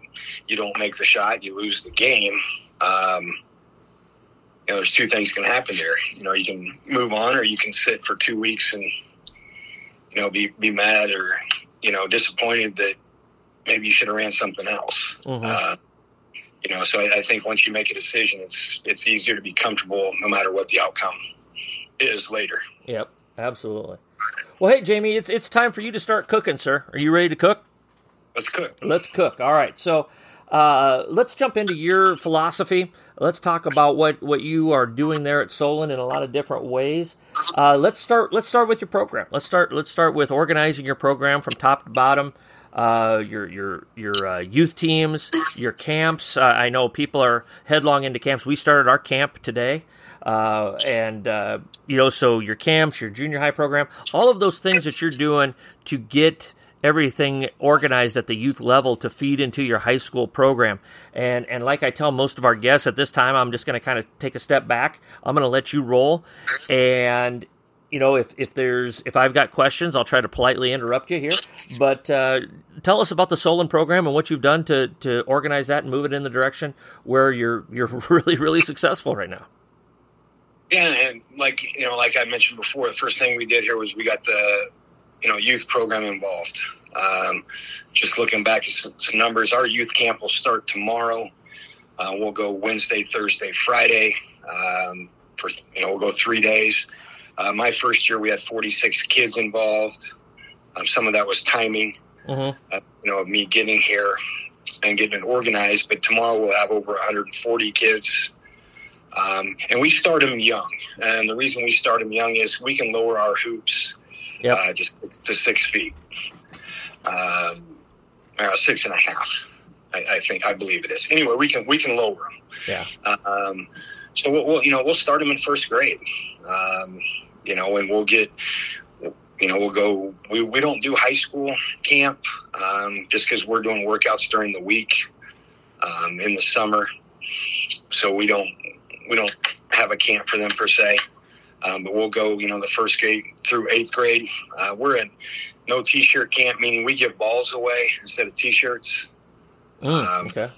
you don't make the shot, you lose the game um, you know, there's two things can happen there. You know, you can move on, or you can sit for two weeks and you know be be mad or you know disappointed that maybe you should have ran something else. Mm-hmm. Uh, you know, so I, I, think once you make a decision, it's it's easier to be comfortable no matter what the outcome is later. Yep, absolutely. Well, hey Jamie, it's it's time for you to start cooking, sir. Are you ready to cook? Let's cook. Let's cook. All right. So uh, let's jump into your philosophy. Let's talk about what, what you are doing there at Solon in a lot of different ways. Uh, let's start. Let's start with your program. Let's start. Let's start with organizing your program from top to bottom. Uh, your your your uh, youth teams, your camps. Uh, I know people are headlong into camps. We started our camp today. Uh, and uh, you know, so your camps, your junior high program, all of those things that you're doing to get everything organized at the youth level to feed into your high school program. And and like I tell most of our guests at this time, I'm just going to kind of take a step back. I'm going to let you roll, and you know if if there's if I've got questions, I'll try to politely interrupt you here. But uh, tell us about the Solon program and what you've done to to organize that and move it in the direction where you're you're really really successful right now. Yeah, and like you know, like I mentioned before, the first thing we did here was we got the you know youth program involved. Um, just looking back at some, some, numbers, our youth camp will start tomorrow. Uh, we'll go Wednesday, Thursday, Friday. Um, for you know, we'll go three days. Uh, my first year, we had 46 kids involved. Um, some of that was timing, mm-hmm. uh, you know, of me getting here and getting it organized. But tomorrow we'll have over 140 kids. Um, and we start them young. And the reason we start them young is we can lower our hoops yep. uh, just to six feet, um, uh, six and a half. I, I, think I believe it is. Anyway, we can we can lower them. Yeah. Um, so we'll, we'll, you know we'll start them in first grade. Um, you know, and we'll get you know, we'll go. We, we don't do high school camp um, just because we're doing workouts during the week um, in the summer, so we don't we don't have a camp for them per se. Um, but we'll go, you know, the first grade through eighth grade. Uh, we're in no t-shirt camp, meaning we give balls away instead of t-shirts. Mm, okay.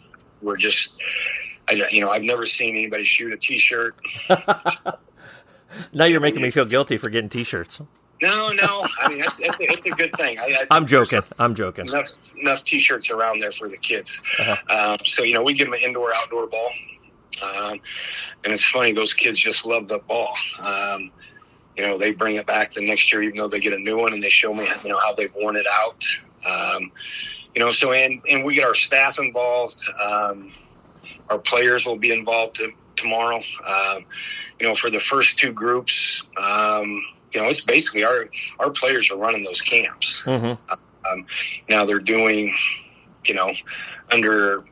We're just, I, you know, I've never seen anybody shoot a t-shirt. now you're making me feel guilty for getting t-shirts. No, no. I mean, it's, it's, a, it's a good thing. I, am joking. I'm joking. Enough, enough t-shirts around there for the kids. Uh-huh. Um, so you know, we give them an indoor outdoor ball, um, and it's funny. Those kids just love the ball. Um, you know, they bring it back the next year, even though they get a new one, and they show me, you know, how they've worn it out. Um, you know, so and and we get our staff involved. Um, our players will be involved to, tomorrow. Um, you know, for the first two groups, um, you know, it's basically our our players are running those camps. Mm-hmm. Um, now they're doing, you know, under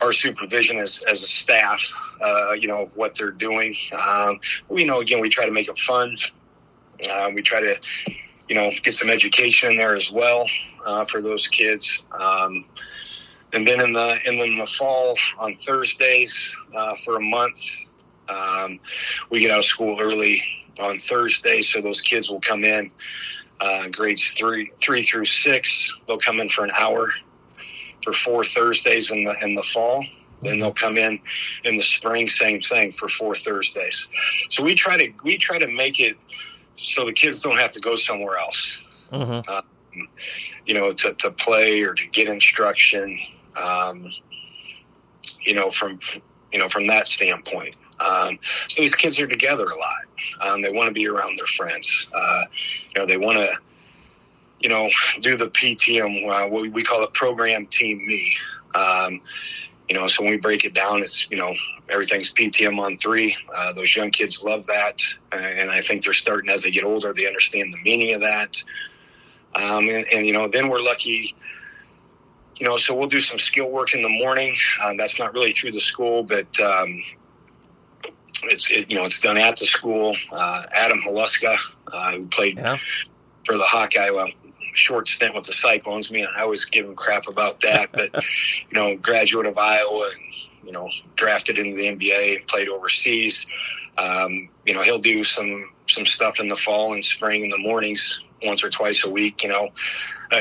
our supervision as as a staff, uh, you know, of what they're doing. Um, we know again we try to make it fun. Uh, we try to, you know, get some education in there as well uh, for those kids. Um, and then in the in the fall on Thursdays uh, for a month, um, we get out of school early on Thursday, so those kids will come in uh, grades three three through six. They'll come in for an hour for four Thursdays in the in the fall. Then they'll come in in the spring, same thing for four Thursdays. So we try to we try to make it so the kids don't have to go somewhere else. Mm-hmm. Uh, you know, to, to play or to get instruction. Um, you know, from you know from that standpoint. Um, so these kids are together a lot. Um, they want to be around their friends. Uh, you know, they want to, you know, do the PTM, uh, what we call it program team me. Um, you know, so when we break it down, it's, you know, everything's PTM on three. Uh, those young kids love that. And I think they're starting as they get older, they understand the meaning of that. Um, and, and, you know, then we're lucky, you know, so we'll do some skill work in the morning. Uh, that's not really through the school, but, um, it's it, you know it's done at the school. Uh, Adam Haluska, uh, who played yeah. for the Hawkeye, well, short stint with the Cyclones. Me, I always give him crap about that, but you know, graduate of Iowa, and you know, drafted into the NBA, played overseas. Um, you know, he'll do some some stuff in the fall and spring in the mornings, once or twice a week. You know,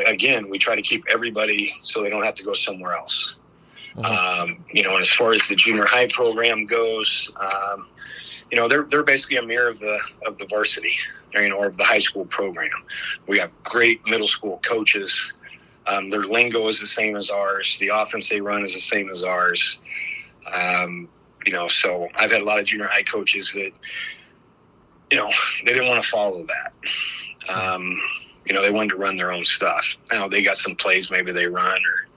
again, we try to keep everybody so they don't have to go somewhere else. Mm-hmm. Um, you know, and as far as the junior high program goes, um, you know, they're they're basically a mirror of the of the varsity, you know, or of the high school program. We have great middle school coaches. Um, their lingo is the same as ours. The offense they run is the same as ours. Um, you know, so I've had a lot of junior high coaches that, you know, they didn't want to follow that. Um, you know, they wanted to run their own stuff. Now they got some plays maybe they run or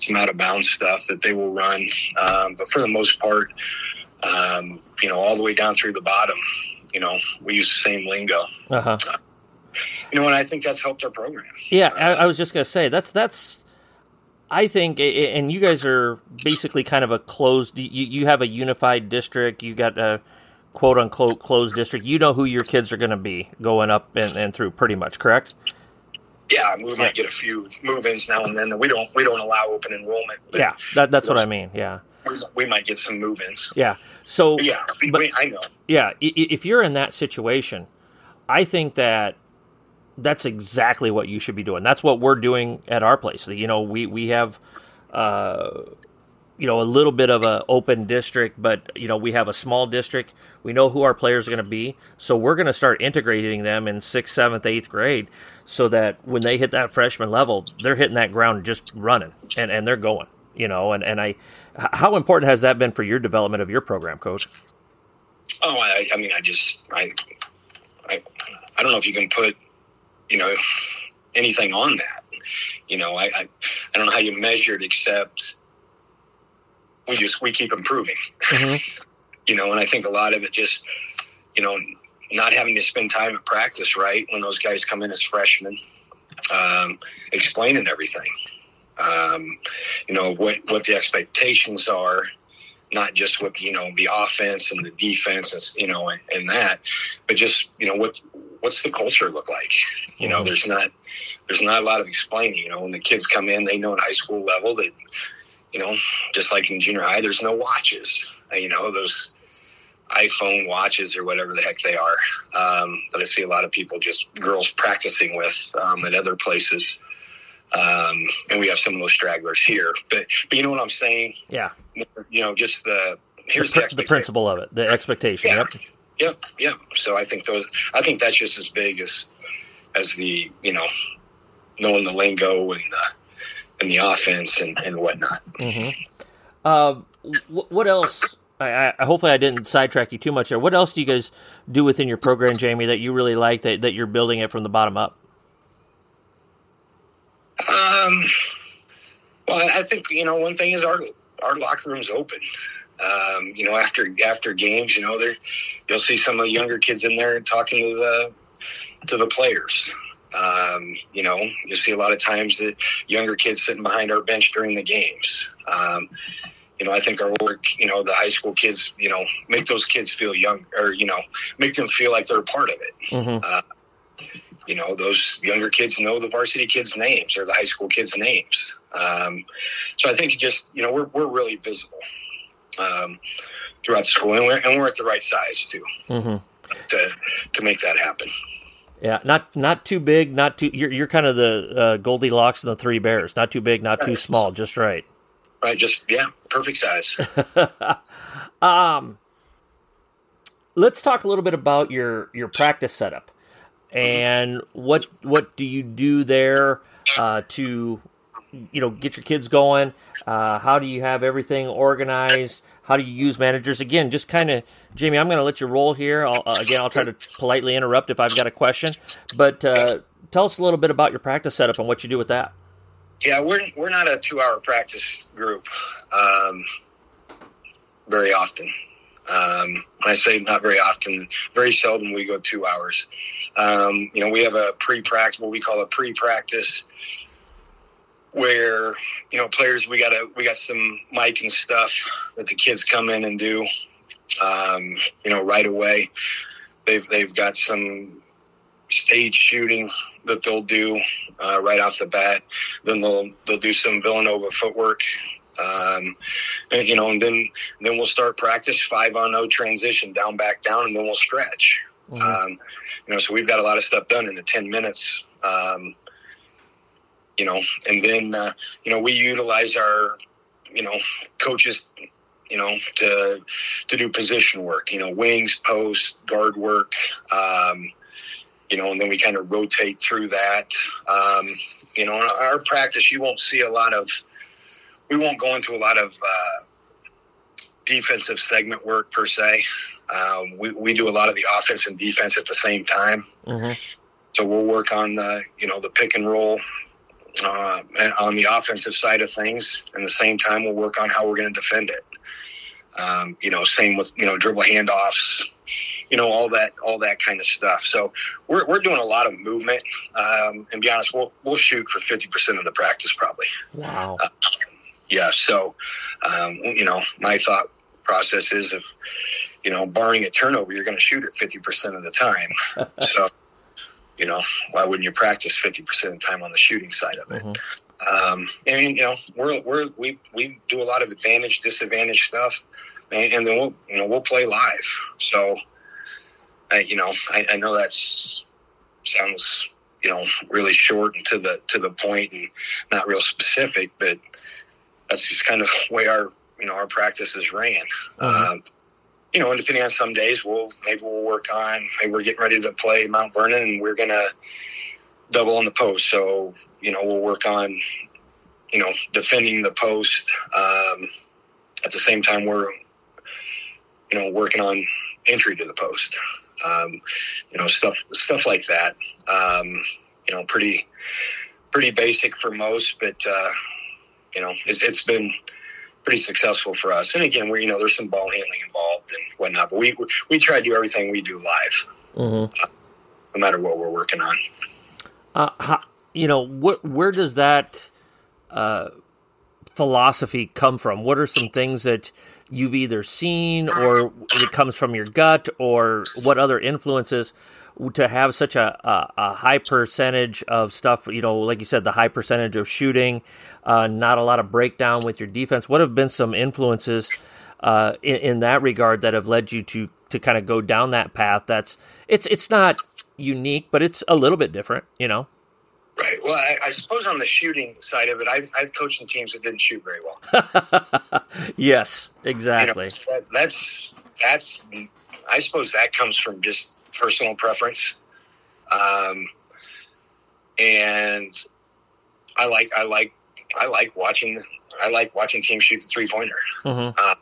some out of bounds stuff that they will run. Um, but for the most part, um, you know, all the way down through the bottom, you know, we use the same lingo. Uh-huh. Uh, you know, and I think that's helped our program. Yeah, uh, I, I, was just gonna say that's that's. I think, and you guys are basically kind of a closed. You you have a unified district. You got a quote unquote closed district. You know who your kids are going to be going up and, and through, pretty much, correct? yeah, we might get a few move-ins now and then. We don't we don't allow open enrollment. yeah, that, that's what I mean. Yeah, we, might get some move-ins. Yeah. So but yeah, but, I know. Yeah, if you're in that situation, I think that that's exactly what you should be doing. That's what we're doing at our place. You know, we we have. Uh, you know a little bit of a open district, but you know we have a small district. We know who our players are going to be, so we're going to start integrating them in sixth, seventh, eighth grade, so that when they hit that freshman level, they're hitting that ground just running and and they're going. You know, and and I, how important has that been for your development of your program, coach? Oh, I, I mean, I just I, I I don't know if you can put you know anything on that. You know, I, I, I don't know how you measure it except we just we keep improving. Mm-hmm. you know, and I think a lot of it just, you know, not having to spend time at practice, right? When those guys come in as freshmen, um, explaining everything. Um, you know, what what the expectations are, not just with, you know, the offense and the defense and you know, and, and that, but just, you know, what what's the culture look like? You know, mm-hmm. there's not there's not a lot of explaining. You know, when the kids come in, they know at high school level that, you know, just like in junior high, there's no watches. Uh, you know, those iPhone watches or whatever the heck they are um, that I see a lot of people just girls practicing with um, at other places. Um, and we have some of those stragglers here, but but you know what I'm saying? Yeah. You know, just the here's the, the, the principle of it, the expectation. Yeah. Yep. Yep. Yep. So I think those. I think that's just as big as as the you know knowing the lingo and the and the offense and, and whatnot. Mm-hmm. Uh, what else? I, I, hopefully I didn't sidetrack you too much there. What else do you guys do within your program, Jamie, that you really like that, that you're building it from the bottom up? Um, well, I think you know one thing is our our locker room's open. Um, you know, after after games, you know, there you'll see some of the younger kids in there talking to the to the players. Um, you know, you see a lot of times that younger kids sitting behind our bench during the games. Um, you know, I think our work, you know, the high school kids, you know, make those kids feel young or, you know, make them feel like they're a part of it. Mm-hmm. Uh, you know, those younger kids know the varsity kids' names or the high school kids' names. Um, so I think just, you know, we're, we're really visible um, throughout the school and we're, and we're at the right size too mm-hmm. to, to make that happen. Yeah, not not too big, not too. You're you're kind of the uh, Goldilocks and the Three Bears. Not too big, not too small, just right. Right, just yeah, perfect size. um, let's talk a little bit about your your practice setup and what what do you do there uh, to you know get your kids going? Uh, how do you have everything organized? How do you use managers? Again, just kind of, Jamie, I'm going to let you roll here. I'll, uh, again, I'll try to politely interrupt if I've got a question. But uh, tell us a little bit about your practice setup and what you do with that. Yeah, we're we're not a two hour practice group um, very often. Um, I say not very often, very seldom we go two hours. Um, you know, we have a pre practice, what we call a pre practice where you know players we got a we got some Mikan stuff that the kids come in and do um, you know right away they've they've got some stage shooting that they'll do uh, right off the bat then they'll they'll do some villanova footwork um, and, you know and then then we'll start practice five on no transition down back down and then we'll stretch. Mm-hmm. um, you know so we've got a lot of stuff done in the 10 minutes. Um, you know, and then uh, you know we utilize our you know coaches you know to to do position work you know wings post guard work um, you know and then we kind of rotate through that. Um, you know in our practice you won't see a lot of we won't go into a lot of uh, defensive segment work per se um, we, we do a lot of the offense and defense at the same time mm-hmm. so we'll work on the you know the pick and roll uh, on the offensive side of things. And the same time, we'll work on how we're going to defend it. Um, you know, same with you know dribble handoffs, you know all that all that kind of stuff. So we're we're doing a lot of movement. Um, and be honest, we'll we'll shoot for fifty percent of the practice probably. Wow. Uh, yeah. So um, you know, my thought process is if you know, barring a turnover, you're going to shoot it fifty percent of the time. so you know, why wouldn't you practice 50% of the time on the shooting side of it? Mm-hmm. Um, and, you know, we're, we're, we, we do a lot of advantage, disadvantage stuff and, and then we'll, you know, we'll play live. So, I, you know, I, I know that's sounds, you know, really short and to the, to the point and not real specific, but that's just kind of the way our, you know our practices ran. Mm-hmm. Um, you know, and depending on some days, we'll maybe we'll work on maybe we're getting ready to play Mount Vernon, and we're gonna double on the post. So you know, we'll work on you know defending the post. Um, at the same time, we're you know working on entry to the post. Um, you know, stuff stuff like that. Um, you know, pretty pretty basic for most, but uh, you know, it's, it's been pretty successful for us. And again, we you know there's some ball handling involved and whatnot, but we we try to do everything we do live, mm-hmm. uh, no matter what we're working on. Uh, you know, what where does that uh, philosophy come from? What are some things that you've either seen or it comes from your gut, or what other influences? to have such a, a, a, high percentage of stuff, you know, like you said, the high percentage of shooting, uh, not a lot of breakdown with your defense. What have been some influences uh, in, in, that regard that have led you to to kind of go down that path? That's it's it's not unique, but it's a little bit different, you know. Right. Well, I, I suppose on the shooting side of it, I've, I've coached some teams that didn't shoot very well. yes, exactly. You know, that, that's that's. I suppose that comes from just personal preference. Um, and I like I like I like watching I like watching teams shoot the three pointer. Mm-hmm. Uh,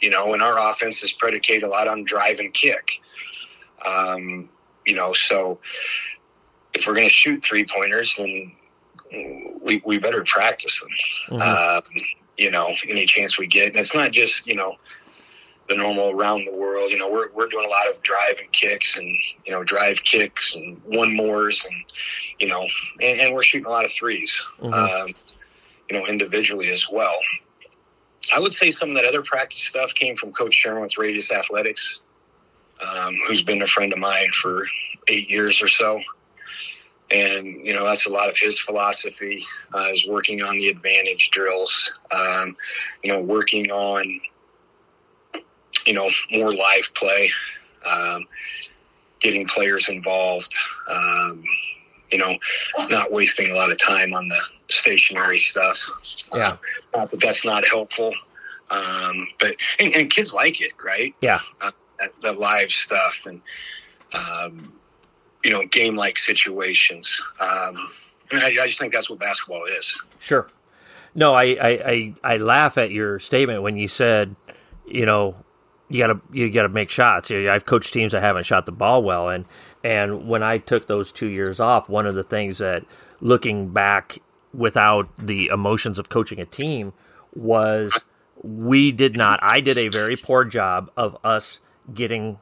you know, and our offense is predicated a lot on drive and kick. Um, you know, so if we're going to shoot three pointers, then we we better practice them. Mm-hmm. Um, you know, any chance we get, and it's not just you know the normal around the world. You know, we're we're doing a lot of drive and kicks and you know drive kicks and one mores and you know and, and we're shooting a lot of 3s mm-hmm. um, you know, individually as well. I would say some of that other practice stuff came from Coach Sherman with Radius Athletics, um, who's been a friend of mine for eight years or so. And you know that's a lot of his philosophy uh, is working on the advantage drills, um, you know, working on you know, more live play, um, getting players involved, um, you know, not wasting a lot of time on the stationary stuff. Yeah. Uh, not that that's not helpful. Um, but, and, and, kids like it, right? Yeah. Uh, the live stuff and, um, you know, game like situations. Um, I, I just think that's what basketball is. Sure. No, I, I, I, I laugh at your statement when you said, you know, you gotta you gotta make shots. I've coached teams that haven't shot the ball well, and and when I took those two years off, one of the things that looking back without the emotions of coaching a team was we did not. I did a very poor job of us getting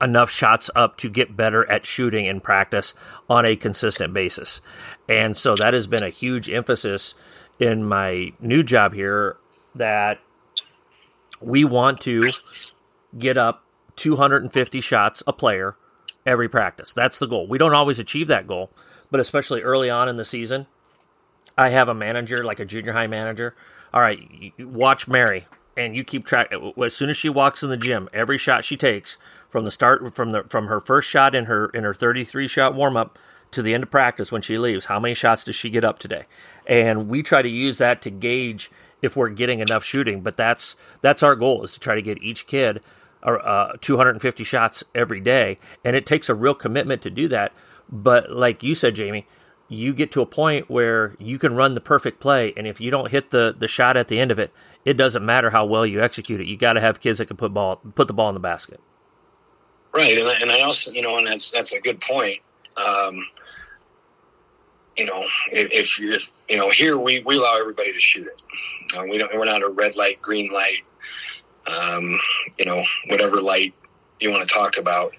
enough shots up to get better at shooting in practice on a consistent basis. And so that has been a huge emphasis in my new job here that we want to get up 250 shots a player every practice. That's the goal. We don't always achieve that goal, but especially early on in the season, I have a manager, like a junior high manager. All right, watch Mary, and you keep track. As soon as she walks in the gym, every shot she takes from the start, from the from her first shot in her in her 33 shot warm up to the end of practice when she leaves, how many shots does she get up today? And we try to use that to gauge if we're getting enough shooting. But that's that's our goal is to try to get each kid uh, 250 shots every day, and it takes a real commitment to do that. But like you said, Jamie, you get to a point where you can run the perfect play, and if you don't hit the the shot at the end of it, it doesn't matter how well you execute it. You got to have kids that can put ball put the ball in the basket. Right, and I, and I also you know, and that's that's a good point. Um, you know, if, if, you if you know, here we, we allow everybody to shoot it. Uh, we don't, we're not a red light, green light, um, you know, whatever light you want to talk about.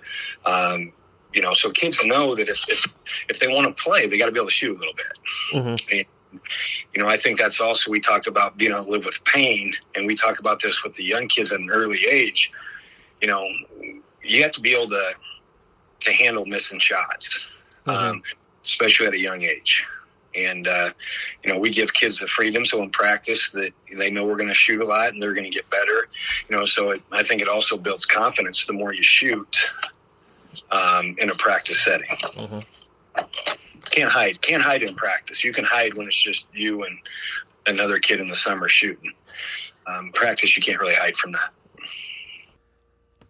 Um, you know, so kids know that if, if, if they want to play, they got to be able to shoot a little bit. Mm-hmm. And, you know, I think that's also, we talked about being able to live with pain and we talk about this with the young kids at an early age, you know, you have to be able to, to handle missing shots. Mm-hmm. Um, especially at a young age. And uh, you know, we give kids the freedom, so in practice that they know we're going to shoot a lot and they're going to get better. You know, so it, I think it also builds confidence the more you shoot um, in a practice setting. Mm-hmm. Can't hide, can't hide in practice. You can hide when it's just you and another kid in the summer shooting. um, practice, you can't really hide from that.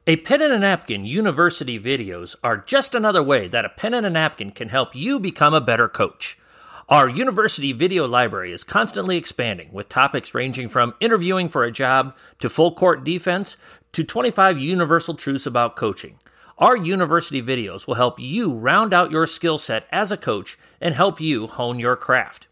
A pen and a napkin university videos are just another way that a pen and a napkin can help you become a better coach. Our university video library is constantly expanding with topics ranging from interviewing for a job to full court defense to 25 universal truths about coaching. Our university videos will help you round out your skill set as a coach and help you hone your craft.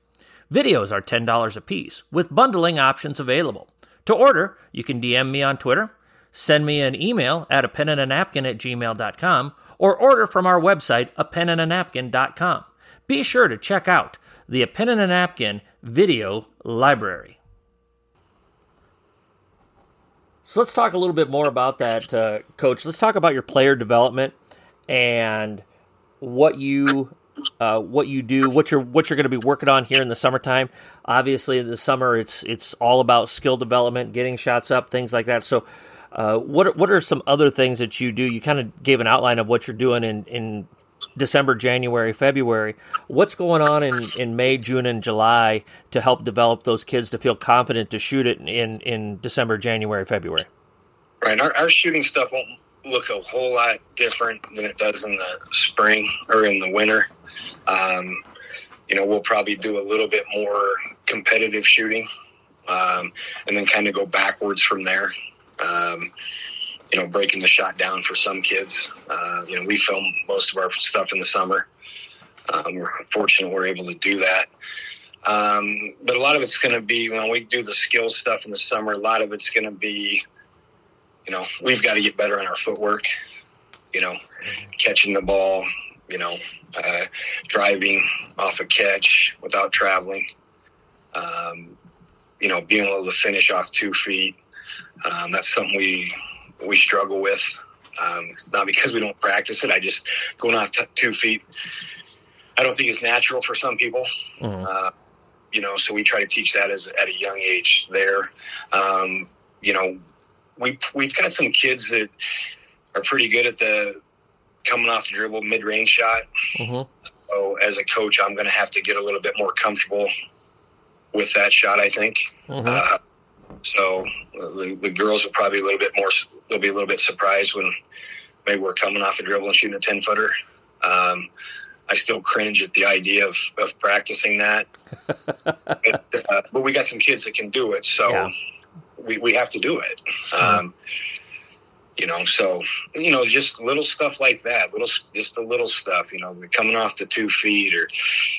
Videos are $10 a piece with bundling options available. To order, you can DM me on Twitter, send me an email at a pen and a napkin at gmail.com, or order from our website, a pen and a napkin.com. Be sure to check out the A Pen and a Napkin video library. So let's talk a little bit more about that, uh, Coach. Let's talk about your player development and what you uh, what you do, what you're what you're going to be working on here in the summertime. Obviously, in the summer, it's it's all about skill development, getting shots up, things like that. So, uh, what what are some other things that you do? You kind of gave an outline of what you're doing in in December, January, February. What's going on in, in May, June, and July to help develop those kids to feel confident to shoot it in in December, January, February? Right, our, our shooting stuff won't look a whole lot different than it does in the spring or in the winter. Um, you know, we'll probably do a little bit more competitive shooting, um, and then kind of go backwards from there. Um, you know, breaking the shot down for some kids. Uh, you know, we film most of our stuff in the summer. Um, we're fortunate we're able to do that. Um, but a lot of it's going to be when we do the skill stuff in the summer. A lot of it's going to be, you know, we've got to get better on our footwork. You know, catching the ball, you know, uh, driving off a catch without traveling, um, you know, being able to finish off two feet. Um, that's something we we struggle with. Um, not because we don't practice it. I just going off t- two feet. I don't think it's natural for some people. Mm-hmm. Uh, you know, so we try to teach that as at a young age. There, um, you know, we we've got some kids that are pretty good at the coming off the dribble mid range shot. Mm-hmm. So as a coach, I'm going to have to get a little bit more comfortable with that shot. I think. Mm-hmm. Uh, so the, the, girls will probably a little bit more. They'll be a little bit surprised when maybe we're coming off a dribble and shooting a ten footer. Um, I still cringe at the idea of, of practicing that, but, uh, but, we got some kids that can do it, so yeah. we, we have to do it. Um, you know so you know just little stuff like that little just the little stuff you know coming off the two feet or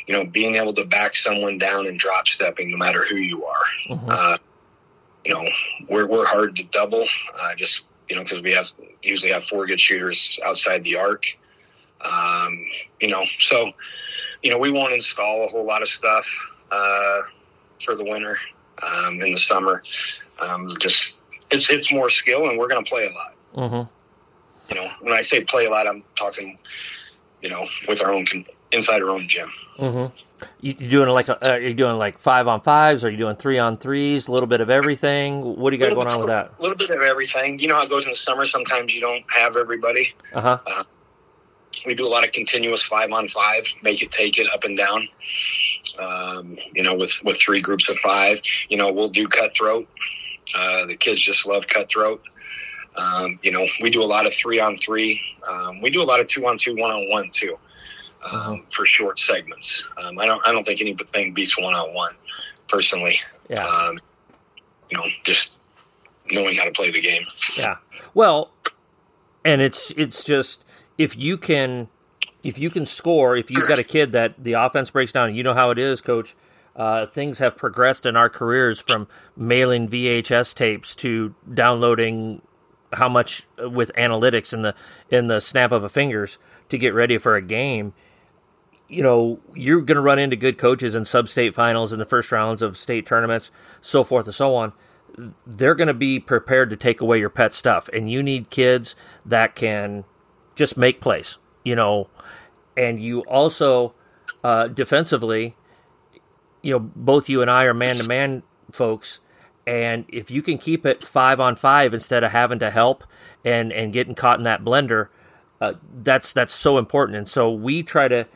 you know being able to back someone down and drop stepping no matter who you are mm-hmm. uh, you know we're, we're hard to double uh, just you know because we have usually have four good shooters outside the arc um, you know so you know we won't install a whole lot of stuff uh, for the winter um, in the summer um, just it's it's more skill and we're going to play a lot Mm-hmm. You know, when I say play a lot, I'm talking, you know, with our own inside our own gym. Mm-hmm. You, doing like a, uh, you doing like five on fives? Or are you doing three on threes? A little bit of everything. What do you got going bit, on with that? A little bit of everything. You know how it goes in the summer. Sometimes you don't have everybody. Uh-huh. Uh, we do a lot of continuous five on five, make it, take it, up and down. Um, you know, with with three groups of five. You know, we'll do cutthroat. Uh, the kids just love cutthroat. Um, you know, we do a lot of three on three. Um, we do a lot of two on two, one on one too, um, for short segments. Um, I don't, I don't think anything beats one on one, personally. Yeah. Um, you know, just knowing how to play the game. Yeah. Well, and it's it's just if you can if you can score, if you've got a kid that the offense breaks down, you know how it is, coach. Uh, things have progressed in our careers from mailing VHS tapes to downloading how much with analytics in the in the snap of a fingers to get ready for a game you know you're going to run into good coaches in sub-state finals in the first rounds of state tournaments so forth and so on they're going to be prepared to take away your pet stuff and you need kids that can just make plays you know and you also uh, defensively you know both you and i are man-to-man folks and if you can keep it five on five instead of having to help and and getting caught in that blender, uh, that's that's so important. And so we try to.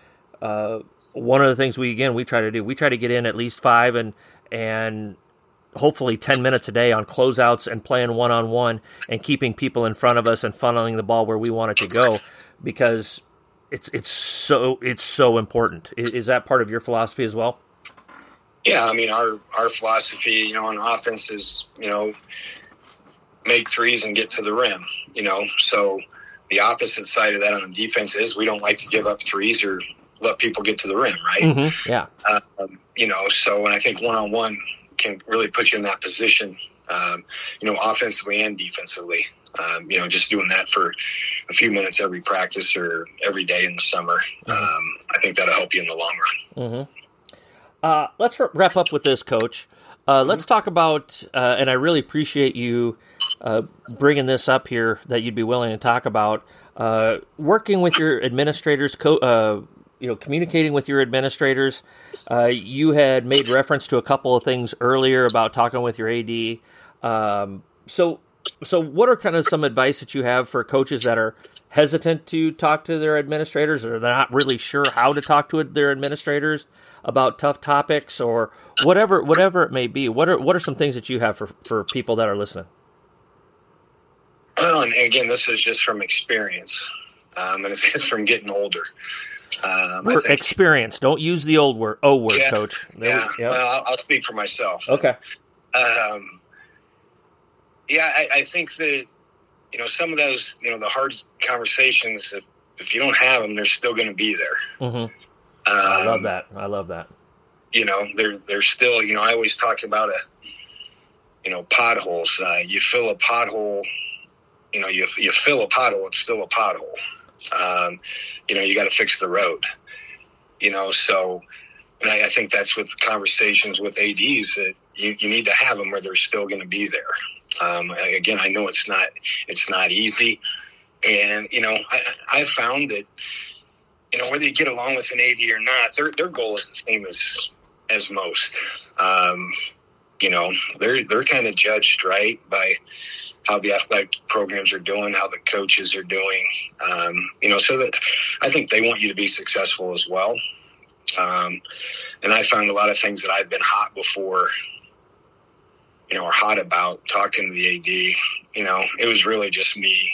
Uh, one of the things we again we try to do we try to get in at least five and and hopefully 10 minutes a day on closeouts and playing one on one and keeping people in front of us and funneling the ball where we want it to go because it's it's so it's so important. Is, that part of your philosophy as well? Yeah, I mean our our philosophy, you know, on offense is you know make threes and get to the rim. You know, so the opposite side of that on defense is we don't like to give up threes or let people get to the rim, right? Mm-hmm. Yeah. Um, you know, so and I think one on one can really put you in that position. Um, you know, offensively and defensively. Um, you know, just doing that for a few minutes every practice or every day in the summer. Mm-hmm. Um, I think that'll help you in the long run. Mm-hmm. Uh, let's wrap up with this, Coach. Uh, let's talk about, uh, and I really appreciate you uh, bringing this up here that you'd be willing to talk about uh, working with your administrators, co- uh, you know, communicating with your administrators. you had made reference to a couple of things earlier about talking with your AD. Um, so, so what are kind of some advice that you have for coaches that are hesitant to talk to their administrators or they're not really sure how to talk to their administrators about tough topics or whatever whatever it may be what are what are some things that you have for for people that are listening well and again this is just from experience um, and it's, it's from getting older um, experience don't use the old word o word yeah, coach yeah, yeah. well I'll, I'll, speak for myself okay um, yeah, I, I, think that you know some of those you know the hard conversations if, if you don't have them, they're still going to be there. Mm-hmm. Um, I love that. I love that. You know, they're they're still. You know, I always talk about a you know potholes. Uh, you fill a pothole. You know, you you fill a pothole. It's still a pothole. Um, you know, you got to fix the road. You know, so and I, I think that's with conversations with ads that you, you need to have them where they're still going to be there. Um, again, I know it's not it's not easy, and you know I, I've found that you know whether you get along with an AD or not, their their goal is the same as as most. Um, you know they're they're kind of judged right by how the athletic programs are doing, how the coaches are doing. Um, you know, so that I think they want you to be successful as well. Um, and I found a lot of things that I've been hot before you know, are hot about talking to the AD. You know, it was really just me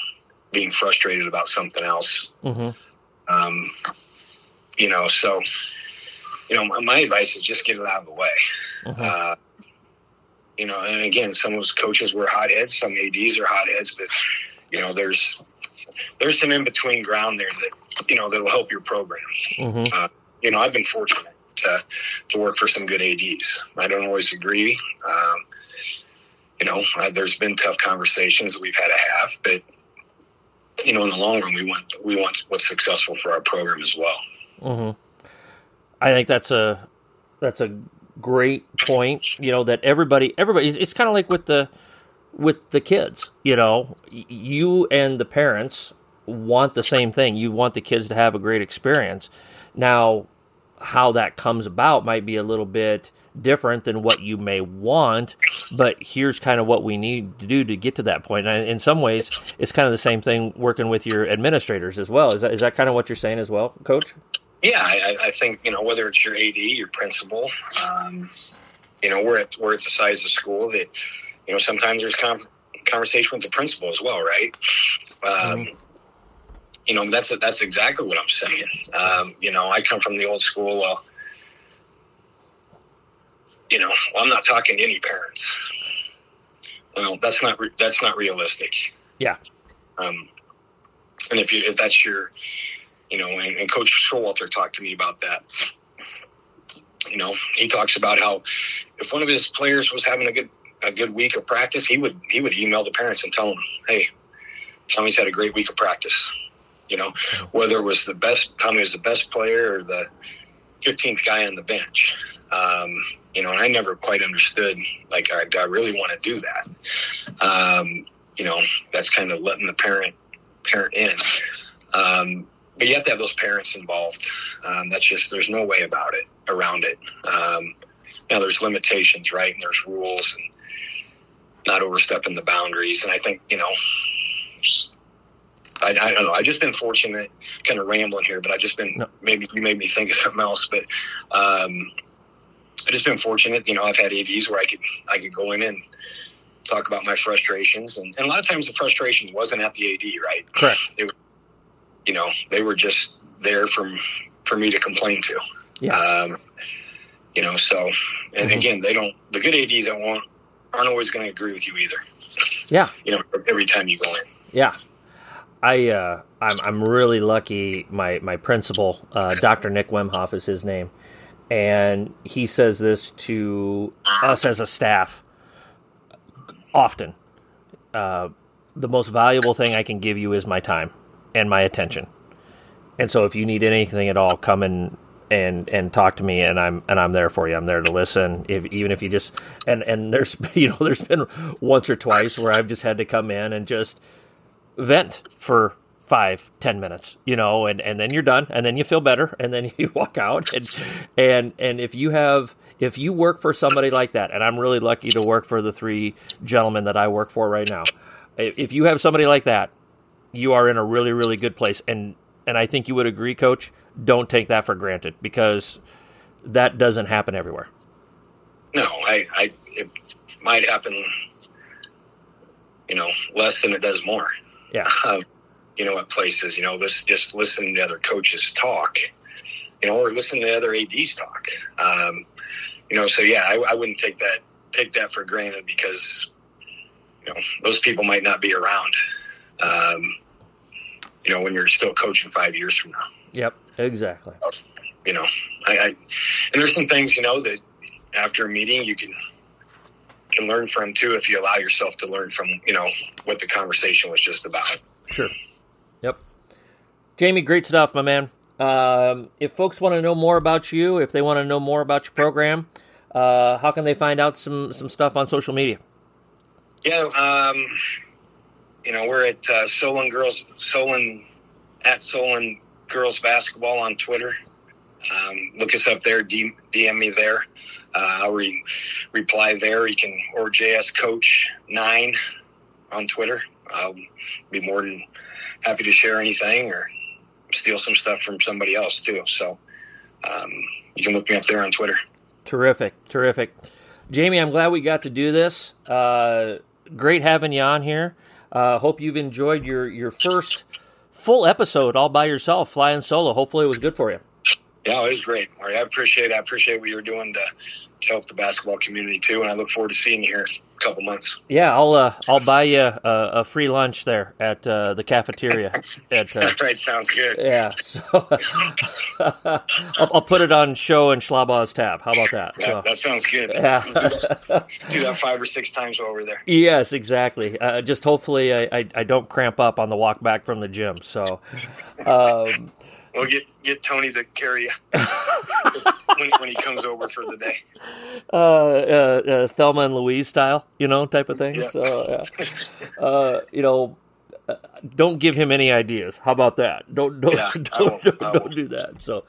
being frustrated about something else. Mm-hmm. Um, you know, so you know, my, my, advice is just get it out of the way. Mm-hmm. Uh, you know, and again, some of those coaches were hotheads, some ads are hotheads, but you know, there's there's some in between ground there that you know that'll help your program. Mm-hmm. Uh, you know, I've been fortunate to to work for some good ads. I don't always agree. Um, you know, uh, there's been tough conversations that we've had to have, but you know, in the long run, we want we want what's successful for our program as well. Mm-hmm. I think that's a that's a great point. You know that everybody everybody it's kind of like with the with the kids. You know, you and the parents want the same thing. You want the kids to have a great experience. Now, how that comes about might be a little bit different than what you may want, but here's kind of what we need to do to get to that point. And in some ways, it's kind of the same thing working with your administrators as well. Is that, is that kind of what you're saying as well, Coach? Yeah, I, I think you know whether it's your AD, your principal, um, you know, we're at we're at the size of school that you know sometimes there's con- conversation with the principal as well, right? Um, mm-hmm. You know, that's that's exactly what I'm saying. Um, you know, I come from the old school. Uh, you know, well, I'm not talking to any parents. Well, that's not re- that's not realistic. Yeah. Um, and if you if that's your, you know, and, and Coach Showalter talked to me about that. You know, he talks about how if one of his players was having a good a good week of practice, he would he would email the parents and tell them, "Hey, Tommy's had a great week of practice." You know, whether it was the best Tommy was the best player or the 15th guy on the bench. Um, you know, and I never quite understood, like, I, I really want to do that. Um, you know, that's kind of letting the parent parent in. Um, but you have to have those parents involved. Um, that's just, there's no way about it, around it. Um, now there's limitations, right? And there's rules and not overstepping the boundaries. And I think, you know, I, I, don't know. I've just been fortunate, kind of rambling here, but I've just been no. maybe you made me think of something else. But um, I just been fortunate. You know, I've had ADs where I could I could go in and talk about my frustrations, and, and a lot of times the frustration wasn't at the AD, right? Correct. Were, you know, they were just there from for me to complain to. Yeah. Um, you know, so and Mhm. again, they don't. The good ADs that won't aren't always going to agree with you either. Yeah. You know, every time you go in. Yeah. I uh, I'm I'm really lucky. My my principal, uh, Dr. Nick Wemhoff, is his name, and he says this to us as a staff often. Uh, the most valuable thing I can give you is my time and my attention. And so, if you need anything at all, come and and and talk to me, and I'm and I'm there for you. I'm there to listen. If even if you just and and there's you know there's been once or twice where I've just had to come in and just vent for five ten minutes you know and and then you're done and then you feel better and then you walk out and and and if you have if you work for somebody like that and i'm really lucky to work for the three gentlemen that i work for right now if if you have somebody like that you are in a really really good place and and i think you would agree coach don't take that for granted because that doesn't happen everywhere No, I, I, it might happen, you know, less than it does more. Yeah. Um, you know, at places, you know, this just listening to other coaches talk, you know, or listen to other ads talk. Um, you know, so yeah, I, I wouldn't take that take that for granted because, you know, those people might not be around. Um, you know, when you're still coaching five years from now yep exactly you know, I, I and there's some things you know that after a meeting you can can learn from too if you allow yourself to learn from you know what the conversation was just about. Sure. Yep. Jamie, great stuff, my man. Um, if folks want to know more about you, if they want to know more about your program, uh, how can they find out some some stuff on social media? Yeah, um, you know we're at uh, Solon Girls Solon at Solon Girls Basketball on Twitter. Um, look us up there. D- DM me there. Uh, I'll re- reply there. You can or JS Coach nine on Twitter. I'll be more than happy to share anything or steal some stuff from somebody else too. So um, you can look me up there on Twitter. Terrific, terrific. Jamie, I'm glad we got to do this. Uh, great having you on here. Uh, hope you've enjoyed your your first full episode all by yourself, flying solo. Hopefully, it was good for you. Yeah, it was great. I appreciate. I appreciate what you're doing to help the basketball community too, and I look forward to seeing you here in a couple months. Yeah, I'll uh, I'll buy you a, a free lunch there at uh, the cafeteria. At uh, right, sounds good. yeah, so I'll, I'll put it on show and Schlabau's tab. How about that? Yeah, So that sounds good. yeah. Do that five or six times while we're there. Yes, exactly. Uh, just hopefully I, I, I don't cramp up on the walk back from the gym. So, um, We'll get get Tony to carry you when, when he comes over for the day. uh, uh, uh, Thelma and Louise style, you know, type of thing. Yeah. So, yeah. uh, you know, uh, don't give him any ideas. How about that? Don't don't Yeah, don't, don't, I don't do that. So,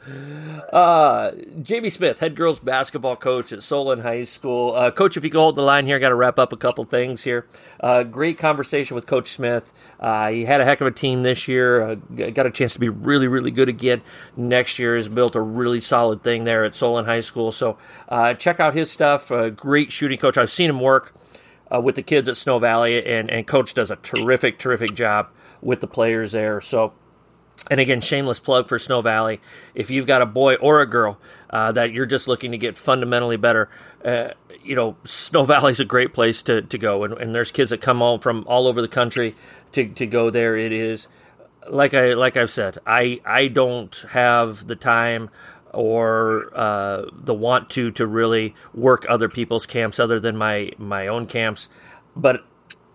uh, Jamie Smith, head girls basketball coach at Solon High School. Uh, coach, if you could hold the line here, I got to wrap up a couple things here. Uh, great conversation with Coach Smith. Uh, he had a heck of a team this year. Uh, got a chance to be really, really good again next year. Has built a really solid thing there at Solon High School. So uh, check out his stuff. Uh, great shooting coach. I've seen him work uh, with the kids at Snow Valley, and, and coach does a terrific, terrific job with the players there. So and again, shameless plug for Snow Valley. If you've got a boy or a girl uh, that you're just looking to get fundamentally better, uh, you know, Snow Valley's a great place to, to go. And, and there's kids that come all from all over the country to, to go there. It is like I like I've said, I I don't have the time or uh, the want to to really work other people's camps other than my my own camps, but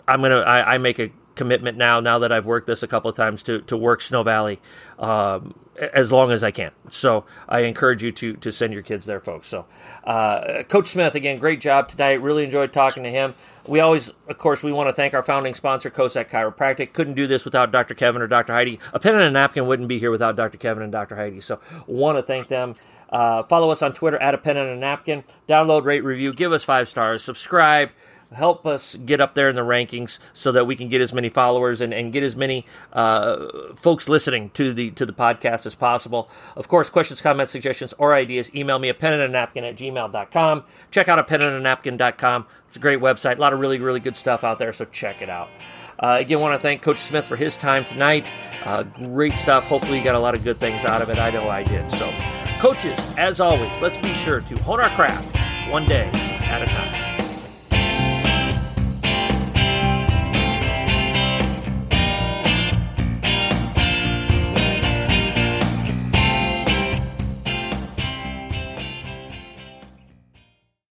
I'm gonna I, I make a commitment now now that I've worked this a couple of times to to work Snow Valley. Um, as long as I can. So I encourage you to to send your kids there, folks. So uh, Coach Smith again, great job tonight. Really enjoyed talking to him. We always, of course, we want to thank our founding sponsor, Cossack Chiropractic. Couldn't do this without Dr. Kevin or Dr. Heidi. A pen and a napkin wouldn't be here without Dr. Kevin and Dr. Heidi. So, want to thank them. Uh, follow us on Twitter at a pen and a napkin. Download, rate, review, give us five stars, subscribe. Help us get up there in the rankings so that we can get as many followers and, and get as many uh, folks listening to the to the podcast as possible. Of course, questions, comments, suggestions, or ideas, email me a pen and a napkin at gmail.com. Check out a pen and a napkin.com. It's a great website. A lot of really, really good stuff out there, so check it out. Uh, again, want to thank Coach Smith for his time tonight. Uh, great stuff. Hopefully, you got a lot of good things out of it. I know I did. So, coaches, as always, let's be sure to hone our craft one day at a time.